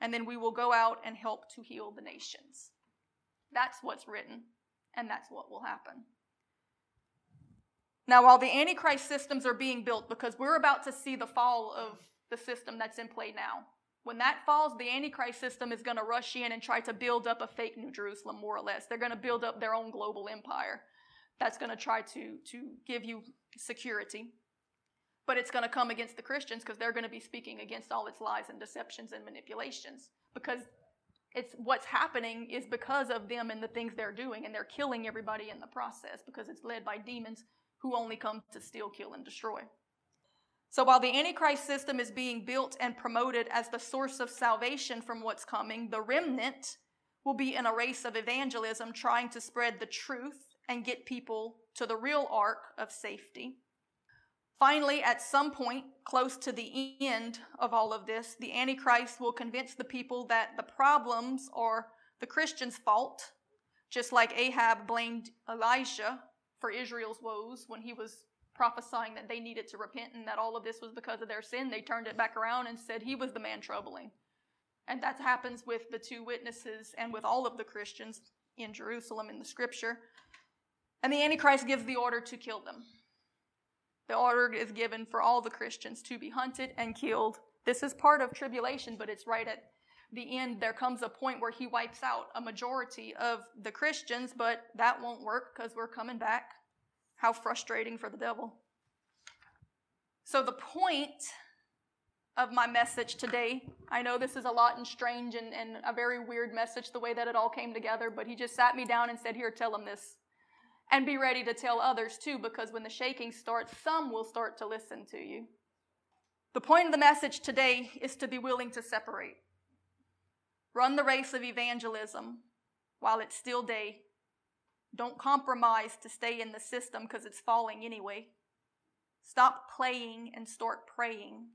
and then we will go out and help to heal the nations. That's what's written, and that's what will happen. Now, while the Antichrist systems are being built, because we're about to see the fall of the system that's in play now. When that falls, the Antichrist system is going to rush in and try to build up a fake New Jerusalem, more or less. They're going to build up their own global empire that's going to try to, to give you security. But it's going to come against the Christians because they're going to be speaking against all its lies and deceptions and manipulations. Because it's what's happening is because of them and the things they're doing, and they're killing everybody in the process because it's led by demons who only come to steal, kill, and destroy. So while the Antichrist system is being built and promoted as the source of salvation from what's coming, the remnant will be in a race of evangelism trying to spread the truth and get people to the real ark of safety. Finally, at some point close to the end of all of this, the Antichrist will convince the people that the problems are the Christians' fault, just like Ahab blamed Elijah for Israel's woes when he was prophesying that they needed to repent and that all of this was because of their sin, they turned it back around and said he was the man troubling. And that happens with the two witnesses and with all of the Christians in Jerusalem in the scripture. And the Antichrist gives the order to kill them. The order is given for all the Christians to be hunted and killed. This is part of tribulation, but it's right at the end. There comes a point where he wipes out a majority of the Christians, but that won't work because we're coming back. How frustrating for the devil. So, the point of my message today, I know this is a lot and strange and, and a very weird message, the way that it all came together, but he just sat me down and said, Here, tell him this. And be ready to tell others too, because when the shaking starts, some will start to listen to you. The point of the message today is to be willing to separate. Run the race of evangelism while it's still day don't compromise to stay in the system because it's falling anyway. Stop playing and start praying.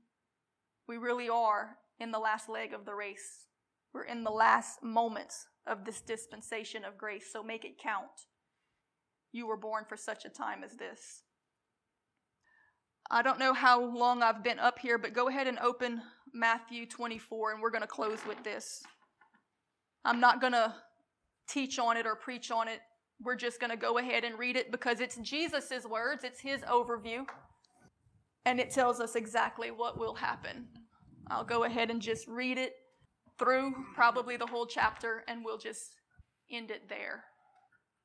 We really are in the last leg of the race. We're in the last moments of this dispensation of grace, so make it count. You were born for such a time as this. I don't know how long I've been up here, but go ahead and open Matthew 24, and we're going to close with this. I'm not going to teach on it or preach on it. We're just going to go ahead and read it because it's Jesus' words, it's his overview, and it tells us exactly what will happen. I'll go ahead and just read it through probably the whole chapter, and we'll just end it there.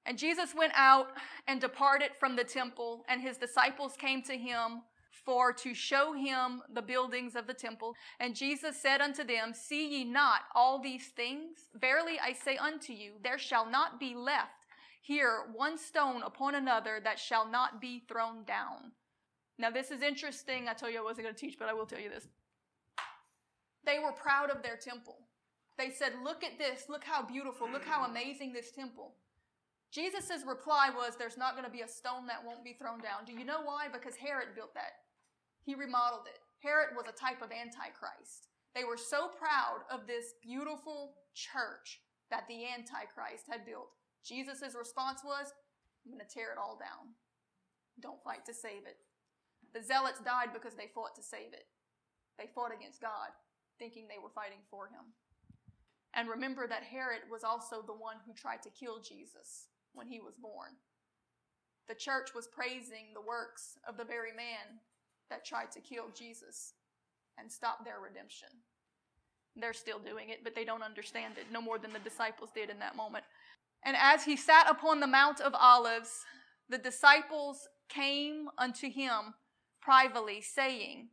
And Jesus went out and departed from the temple, and his disciples came to him for to show him the buildings of the temple. And Jesus said unto them, See ye not all these things? Verily I say unto you, there shall not be left here one stone upon another that shall not be thrown down. Now, this is interesting. I told you I wasn't going to teach, but I will tell you this. They were proud of their temple. They said, Look at this. Look how beautiful. Look how amazing this temple. Jesus' reply was, There's not going to be a stone that won't be thrown down. Do you know why? Because Herod built that. He remodeled it. Herod was a type of Antichrist. They were so proud of this beautiful church that the Antichrist had built. Jesus' response was, I'm going to tear it all down. Don't fight to save it. The zealots died because they fought to save it. They fought against God, thinking they were fighting for him. And remember that Herod was also the one who tried to kill Jesus when he was born. The church was praising the works of the very man that tried to kill Jesus and stop their redemption. They're still doing it, but they don't understand it no more than the disciples did in that moment. And as he sat upon the Mount of Olives, the disciples came unto him privately, saying,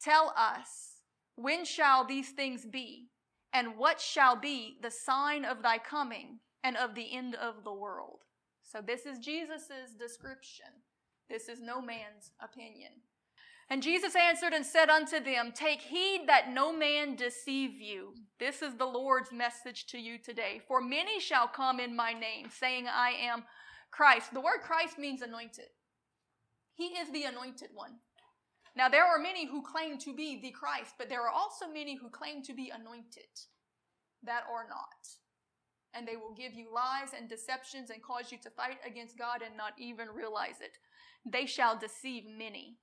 Tell us, when shall these things be? And what shall be the sign of thy coming and of the end of the world? So, this is Jesus' description. This is no man's opinion. And Jesus answered and said unto them, Take heed that no man deceive you. This is the Lord's message to you today. For many shall come in my name, saying, I am Christ. The word Christ means anointed. He is the anointed one. Now, there are many who claim to be the Christ, but there are also many who claim to be anointed that are not. And they will give you lies and deceptions and cause you to fight against God and not even realize it. They shall deceive many.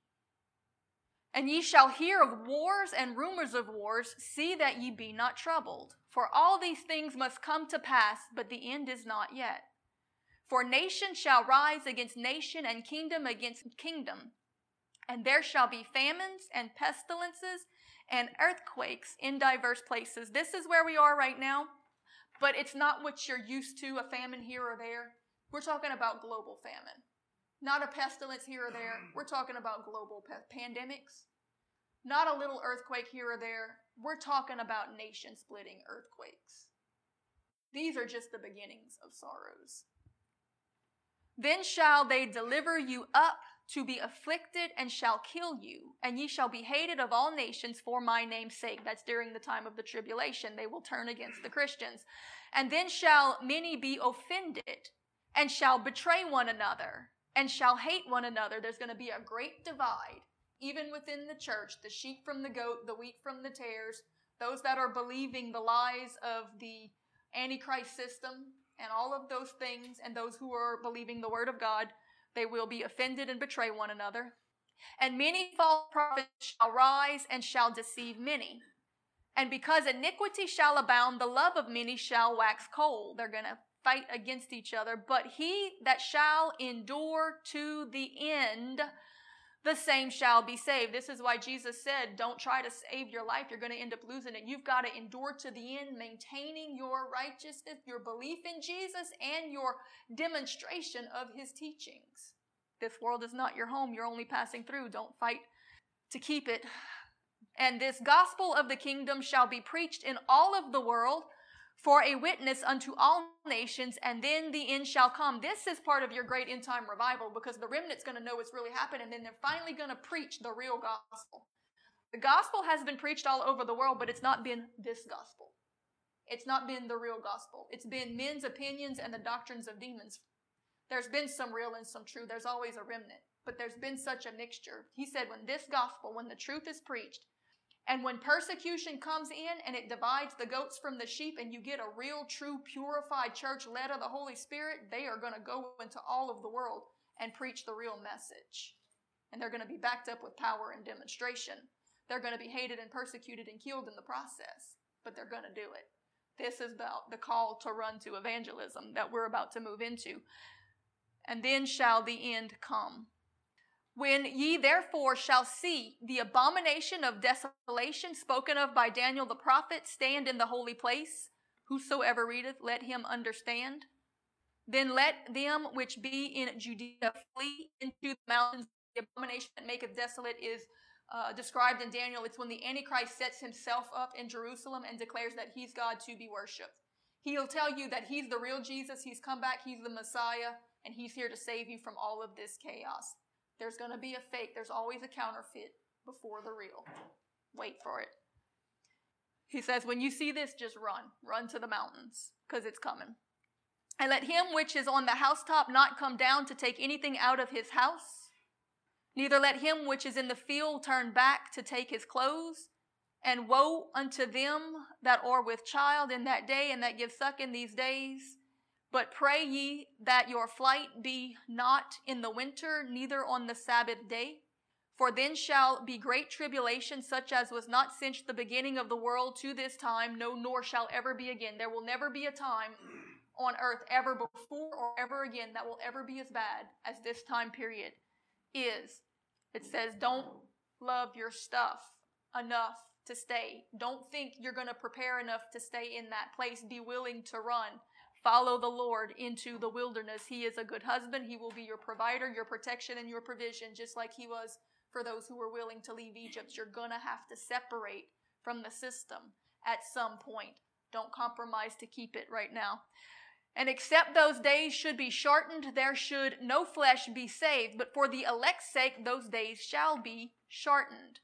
And ye shall hear of wars and rumors of wars. See that ye be not troubled. For all these things must come to pass, but the end is not yet. For nation shall rise against nation, and kingdom against kingdom. And there shall be famines and pestilences and earthquakes in diverse places. This is where we are right now, but it's not what you're used to a famine here or there. We're talking about global famine. Not a pestilence here or there. Mm. We're talking about global pe- pandemics. Not a little earthquake here or there. We're talking about nation splitting earthquakes. These are just the beginnings of sorrows. Then shall they deliver you up to be afflicted and shall kill you, and ye shall be hated of all nations for my name's sake. That's during the time of the tribulation. They will turn against the Christians. And then shall many be offended and shall betray one another and shall hate one another. There's going to be a great divide, even within the church the sheep from the goat, the wheat from the tares, those that are believing the lies of the Antichrist system and all of those things, and those who are believing the word of God. They will be offended and betray one another. And many false prophets shall rise and shall deceive many. And because iniquity shall abound, the love of many shall wax cold. They're going to fight against each other, but he that shall endure to the end, the same shall be saved. This is why Jesus said, Don't try to save your life. You're going to end up losing it. You've got to endure to the end, maintaining your righteousness, your belief in Jesus, and your demonstration of his teachings. This world is not your home. You're only passing through. Don't fight to keep it. And this gospel of the kingdom shall be preached in all of the world for a witness unto all nations, and then the end shall come. This is part of your great end time revival because the remnant's going to know what's really happened, and then they're finally going to preach the real gospel. The gospel has been preached all over the world, but it's not been this gospel. It's not been the real gospel. It's been men's opinions and the doctrines of demons. There's been some real and some true. There's always a remnant, but there's been such a mixture. He said, when this gospel, when the truth is preached, and when persecution comes in and it divides the goats from the sheep, and you get a real, true, purified church led of the Holy Spirit, they are going to go into all of the world and preach the real message. And they're going to be backed up with power and demonstration. They're going to be hated and persecuted and killed in the process, but they're going to do it. This is about the call to run to evangelism that we're about to move into. And then shall the end come. When ye therefore shall see the abomination of desolation spoken of by Daniel the prophet stand in the holy place, whosoever readeth, let him understand. Then let them which be in Judea flee into the mountains. The abomination that maketh desolate is uh, described in Daniel. It's when the Antichrist sets himself up in Jerusalem and declares that he's God to be worshiped. He'll tell you that he's the real Jesus, he's come back, he's the Messiah, and he's here to save you from all of this chaos. There's going to be a fake. There's always a counterfeit before the real. Wait for it. He says, When you see this, just run. Run to the mountains, because it's coming. And let him which is on the housetop not come down to take anything out of his house. Neither let him which is in the field turn back to take his clothes. And woe unto them that are with child in that day and that give suck in these days but pray ye that your flight be not in the winter, neither on the Sabbath day. For then shall be great tribulation, such as was not since the beginning of the world to this time, no, nor shall ever be again. There will never be a time on earth ever before or ever again that will ever be as bad as this time period is. It says, don't love your stuff enough to stay. Don't think you're going to prepare enough to stay in that place. Be willing to run. Follow the Lord into the wilderness. He is a good husband. He will be your provider, your protection, and your provision, just like He was for those who were willing to leave Egypt. You're going to have to separate from the system at some point. Don't compromise to keep it right now. And except those days should be shortened, there should no flesh be saved, but for the elect's sake, those days shall be shortened.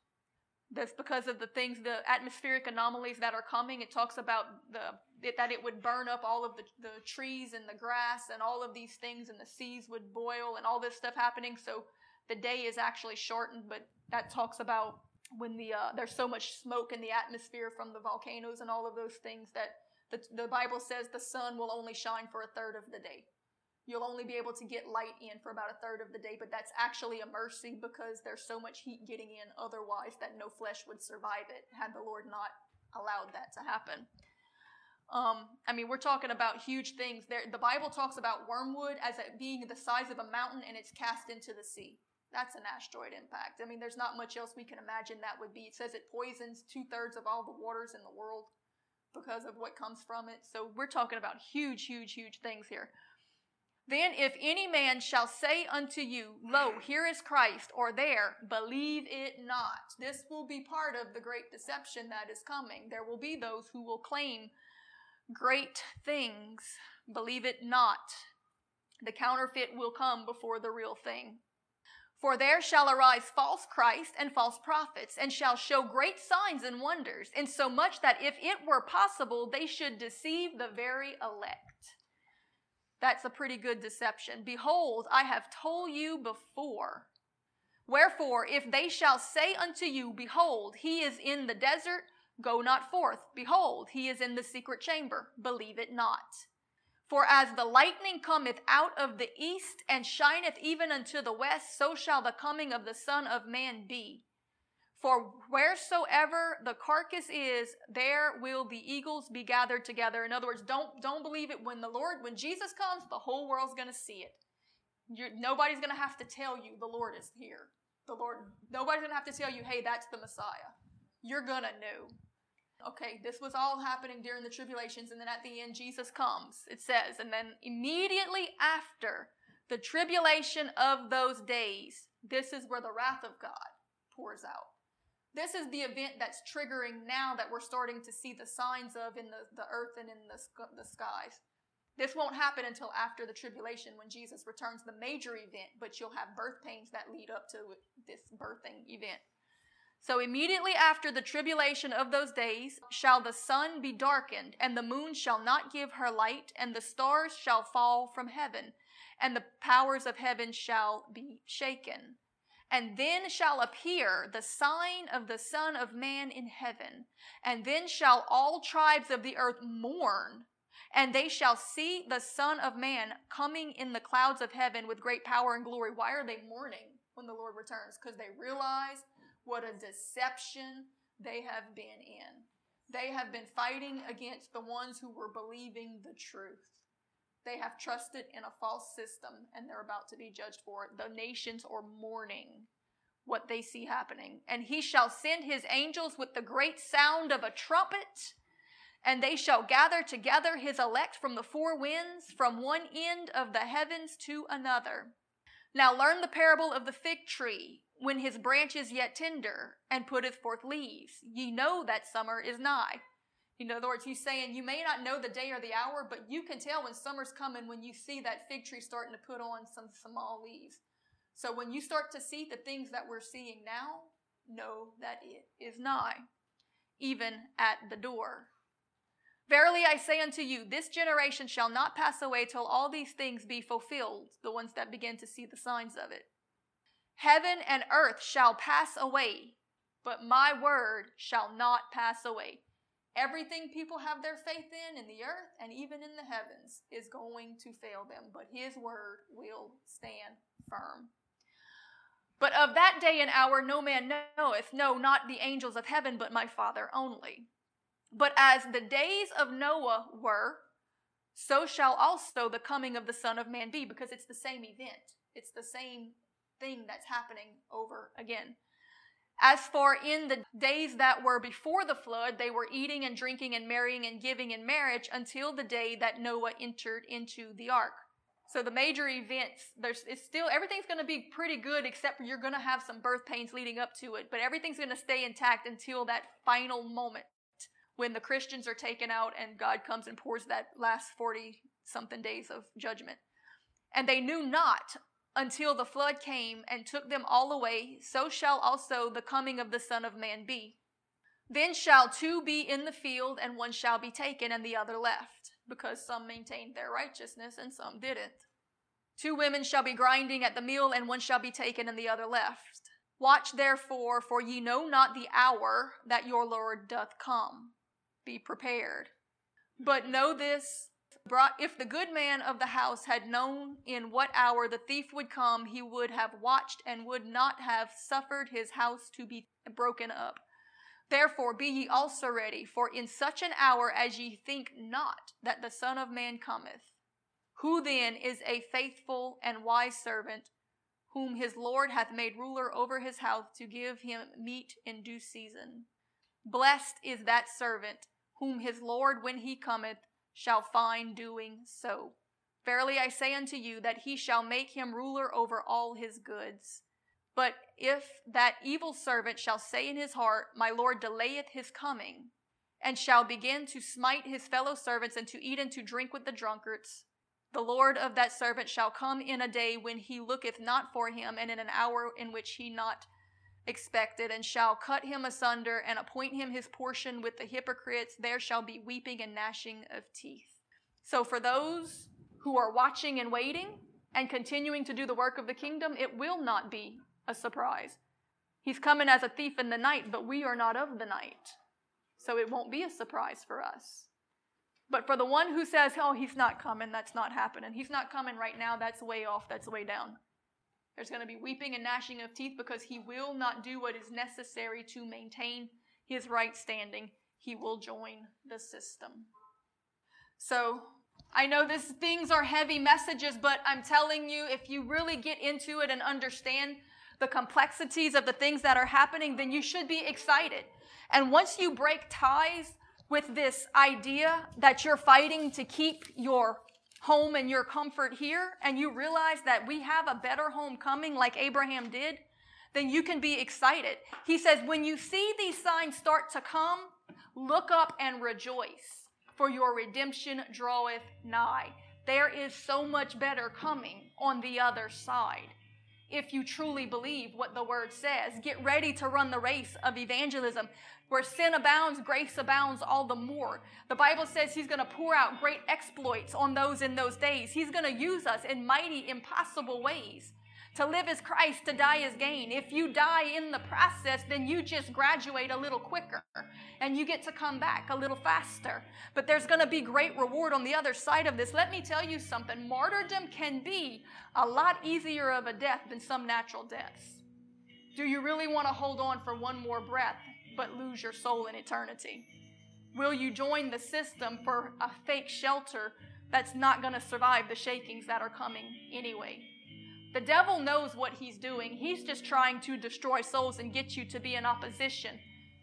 That's because of the things, the atmospheric anomalies that are coming. It talks about the it, that it would burn up all of the, the trees and the grass and all of these things, and the seas would boil and all this stuff happening. So the day is actually shortened, but that talks about when the uh, there's so much smoke in the atmosphere from the volcanoes and all of those things that the, the Bible says the sun will only shine for a third of the day. You'll only be able to get light in for about a third of the day, but that's actually a mercy because there's so much heat getting in otherwise that no flesh would survive it had the Lord not allowed that to happen. Um, I mean, we're talking about huge things. There, the Bible talks about wormwood as it being the size of a mountain and it's cast into the sea. That's an asteroid impact. I mean, there's not much else we can imagine that would be. It says it poisons two thirds of all the waters in the world because of what comes from it. So we're talking about huge, huge, huge things here. Then, if any man shall say unto you, Lo, here is Christ, or there, believe it not. This will be part of the great deception that is coming. There will be those who will claim great things. Believe it not. The counterfeit will come before the real thing. For there shall arise false Christ and false prophets, and shall show great signs and wonders, insomuch that if it were possible, they should deceive the very elect. That's a pretty good deception. Behold, I have told you before. Wherefore, if they shall say unto you, Behold, he is in the desert, Go not forth. Behold, he is in the secret chamber. Believe it not. For as the lightning cometh out of the east and shineth even unto the west, so shall the coming of the Son of Man be. For wheresoever the carcass is, there will the eagles be gathered together. In other words, don't, don't believe it when the Lord, when Jesus comes, the whole world's going to see it. You're, nobody's going to have to tell you the Lord is here. The Lord, nobody's going to have to tell you, hey, that's the Messiah. You're going to know. Okay, this was all happening during the tribulations, and then at the end, Jesus comes, it says. And then immediately after the tribulation of those days, this is where the wrath of God pours out. This is the event that's triggering now that we're starting to see the signs of in the, the earth and in the, the skies. This won't happen until after the tribulation when Jesus returns, the major event, but you'll have birth pains that lead up to this birthing event. So immediately after the tribulation of those days shall the sun be darkened, and the moon shall not give her light, and the stars shall fall from heaven, and the powers of heaven shall be shaken. And then shall appear the sign of the Son of Man in heaven, and then shall all tribes of the earth mourn, and they shall see the Son of Man coming in the clouds of heaven with great power and glory. Why are they mourning? when the Lord returns because they realize what a deception they have been in. They have been fighting against the ones who were believing the truth. They have trusted in a false system and they're about to be judged for it. The nations are mourning what they see happening. And he shall send his angels with the great sound of a trumpet, and they shall gather together his elect from the four winds, from one end of the heavens to another. Now learn the parable of the fig tree, when his branch is yet tender, and putteth forth leaves. Ye know that summer is nigh. In other words, he's saying you may not know the day or the hour, but you can tell when summer's coming when you see that fig tree starting to put on some small leaves. So when you start to see the things that we're seeing now, know that it is nigh, even at the door. Verily I say unto you, this generation shall not pass away till all these things be fulfilled, the ones that begin to see the signs of it. Heaven and earth shall pass away, but my word shall not pass away. Everything people have their faith in in the earth and even in the heavens is going to fail them, but his word will stand firm. But of that day and hour no man knoweth, no, not the angels of heaven, but my Father only. But as the days of Noah were, so shall also the coming of the Son of Man be, because it's the same event. It's the same thing that's happening over again. As for in the days that were before the flood, they were eating and drinking and marrying and giving in marriage until the day that Noah entered into the ark. So the major events, there's it's still everything's going to be pretty good, except you're going to have some birth pains leading up to it. But everything's going to stay intact until that final moment when the Christians are taken out and God comes and pours that last forty something days of judgment. And they knew not until the flood came and took them all away. So shall also the coming of the Son of Man be. Then shall two be in the field, and one shall be taken, and the other left because some maintained their righteousness and some didn't. Two women shall be grinding at the mill, and one shall be taken and the other left. Watch therefore, for ye know not the hour that your Lord doth come. Be prepared. But know this if the good man of the house had known in what hour the thief would come, he would have watched and would not have suffered his house to be broken up. Therefore be ye also ready, for in such an hour as ye think not that the Son of Man cometh. Who then is a faithful and wise servant, whom his Lord hath made ruler over his house to give him meat in due season? Blessed is that servant, whom his Lord, when he cometh, shall find doing so. Verily I say unto you, that he shall make him ruler over all his goods. But if that evil servant shall say in his heart, My Lord delayeth his coming, and shall begin to smite his fellow servants and to eat and to drink with the drunkards, the Lord of that servant shall come in a day when he looketh not for him, and in an hour in which he not expected, and shall cut him asunder and appoint him his portion with the hypocrites. There shall be weeping and gnashing of teeth. So, for those who are watching and waiting and continuing to do the work of the kingdom, it will not be a surprise. He's coming as a thief in the night, but we are not of the night. So it won't be a surprise for us. But for the one who says, oh, he's not coming, that's not happening. He's not coming right now, that's way off, that's way down. There's going to be weeping and gnashing of teeth because he will not do what is necessary to maintain his right standing. He will join the system. So I know these things are heavy messages, but I'm telling you, if you really get into it and understand the complexities of the things that are happening, then you should be excited. And once you break ties with this idea that you're fighting to keep your home and your comfort here, and you realize that we have a better home coming like Abraham did, then you can be excited. He says, when you see these signs start to come, look up and rejoice, for your redemption draweth nigh. There is so much better coming on the other side if you truly believe what the word says. Get ready to run the race of evangelism. Where sin abounds, grace abounds all the more. The Bible says He's going to pour out great exploits on those in those days. He's going to use us in mighty, impossible ways. To live as Christ, to die as gain. If you die in the process, then you just graduate a little quicker and you get to come back a little faster. But there's going to be great reward on the other side of this. Let me tell you something martyrdom can be a lot easier of a death than some natural deaths. Do you really want to hold on for one more breath but lose your soul in eternity? Will you join the system for a fake shelter that's not going to survive the shakings that are coming anyway? The devil knows what he's doing. He's just trying to destroy souls and get you to be in opposition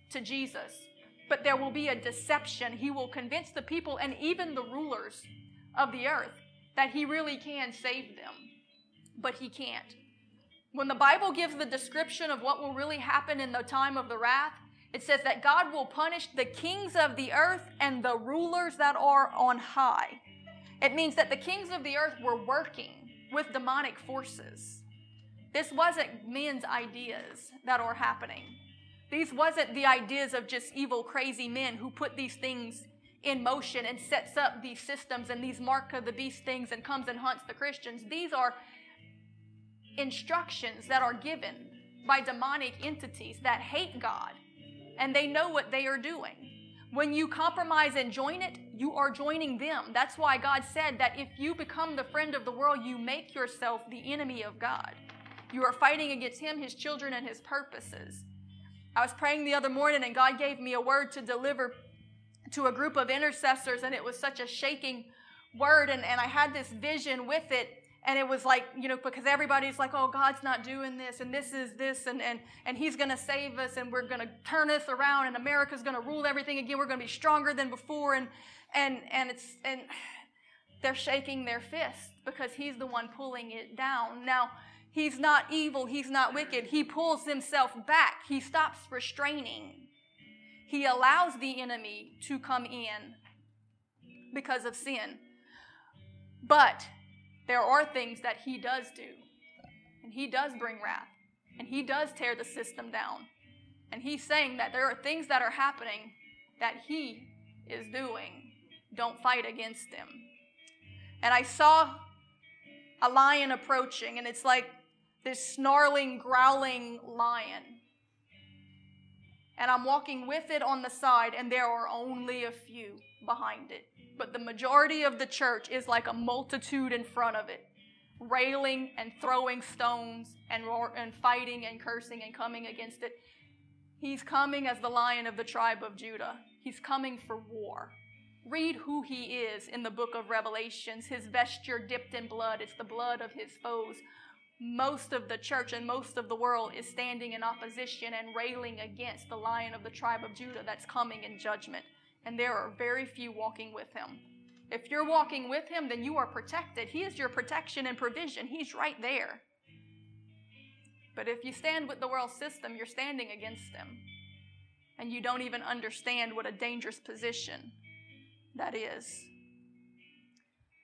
to Jesus. But there will be a deception. He will convince the people and even the rulers of the earth that he really can save them. But he can't. When the Bible gives the description of what will really happen in the time of the wrath, it says that God will punish the kings of the earth and the rulers that are on high. It means that the kings of the earth were working with demonic forces. This wasn't men's ideas that are happening. These wasn't the ideas of just evil, crazy men who put these things in motion and sets up these systems and these mark of the beast things and comes and hunts the Christians. These are instructions that are given by demonic entities that hate God and they know what they are doing. When you compromise and join it, you are joining them. That's why God said that if you become the friend of the world, you make yourself the enemy of God. You are fighting against Him, His children, and His purposes. I was praying the other morning, and God gave me a word to deliver to a group of intercessors, and it was such a shaking word, and, and I had this vision with it and it was like you know because everybody's like oh god's not doing this and this is this and and, and he's going to save us and we're going to turn us around and america's going to rule everything again. We're going to be stronger than before. And and and it's and [sighs] they're shaking their fist because he's the one pulling it down. Now he's not evil. He's not wicked. He pulls himself back. He stops restraining. He allows the enemy to come in because of sin. But there are things that he does do. And he does bring wrath. And he does tear the system down. And he's saying that there are things that are happening that he is doing. Don't fight against him. And I saw a lion approaching, and it's like this snarling, growling lion. And I'm walking with it on the side, and there are only a few behind it but the majority of the church is like a multitude in front of it, railing and throwing stones and, roar, and fighting and cursing and coming against it. He's coming as the lion of the tribe of Judah. He's coming for war. Read who he is in the book of Revelations. His vesture dipped in blood, it's the blood of his foes. Most of the church and most of the world is standing in opposition and railing against the lion of the tribe of Judah that's coming in judgment and there are very few walking with him. If you're walking with him, then you are protected. He is your protection and provision, he's right there. But if you stand with the world system, you're standing against him. And you don't even understand what a dangerous position that is.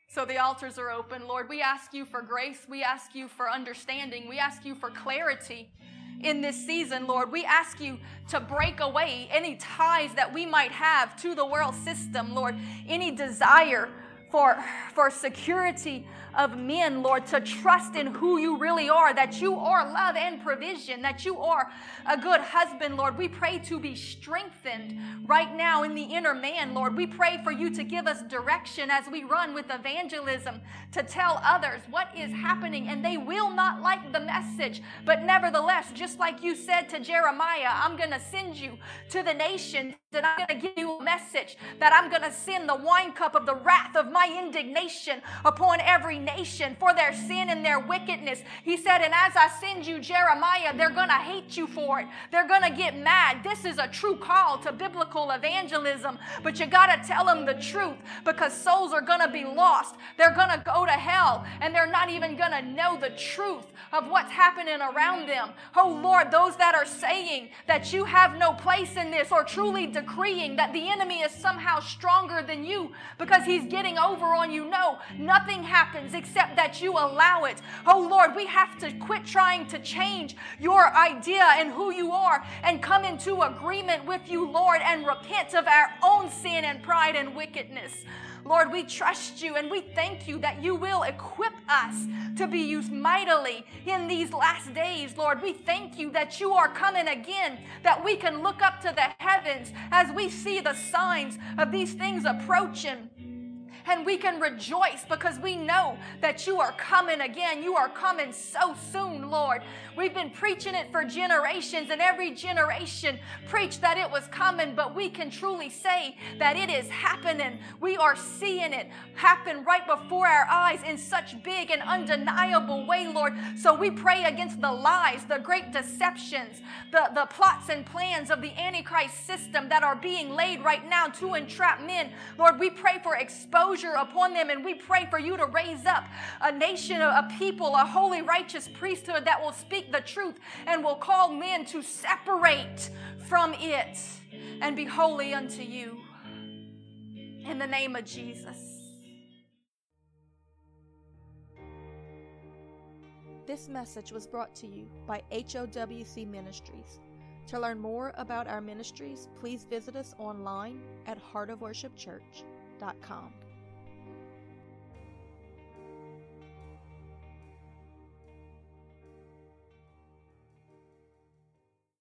So the altars are open. Lord, we ask you for grace. We ask you for understanding. We ask you for clarity in this season, Lord. We ask you to break away any ties that we might have to the world system, Lord, any desire for, for security of men, Lord, to trust in who you really are, that you are love and provision, that you are a good husband, Lord. We pray to be strengthened right now in the inner man, Lord. We pray for you to give us direction as we run with evangelism to tell others what is happening, and they will not like the message. But nevertheless, just like you said to Jeremiah, I'm going to send you to the nations and I'm going to give you a message that I'm going to send the wine cup of the wrath of my indignation upon every nation for their sin and their wickedness. He said, And as I send you Jeremiah, they're going to hate you for it. They're going to get mad. This is a true call to biblical evangelism, but you got to tell them the truth because souls are going to be lost. They're going to go to hell and they're not even going to know the truth of what's happening around them. Oh Lord, those that are saying that you have no place in this or truly decreeing that the enemy is somehow stronger than you because he's getting over over on you. No, nothing happens except that you allow it. Oh Lord, we have to quit trying to change your idea and who you are and come into agreement with you, Lord, and repent of our own sin and pride and wickedness. Lord, we trust you and we thank you that you will equip us to be used mightily in these last days, Lord. We thank you that you are coming again, that we can look up to the heavens as we see the signs of these things approaching and we can rejoice because we know that you are coming again. You are coming so soon, Lord. We've been preaching it for generations, and every generation preached that it was coming, but we can truly say that it is happening. We are seeing it happen right before our eyes in such big and undeniable way, Lord. So we pray against the lies, the great deceptions, the, the plots and plans of the Antichrist system that are being laid right now to entrap men. Lord, we pray for exposure exposure upon them. And we pray for you to raise up a nation, a people, a holy, righteous priesthood that will speak the truth and will call men to separate from it and be holy unto you. In the name of Jesus. This message was brought to you by HOWC Ministries. To learn more about our ministries, please visit us online at heartofworshipchurch.com.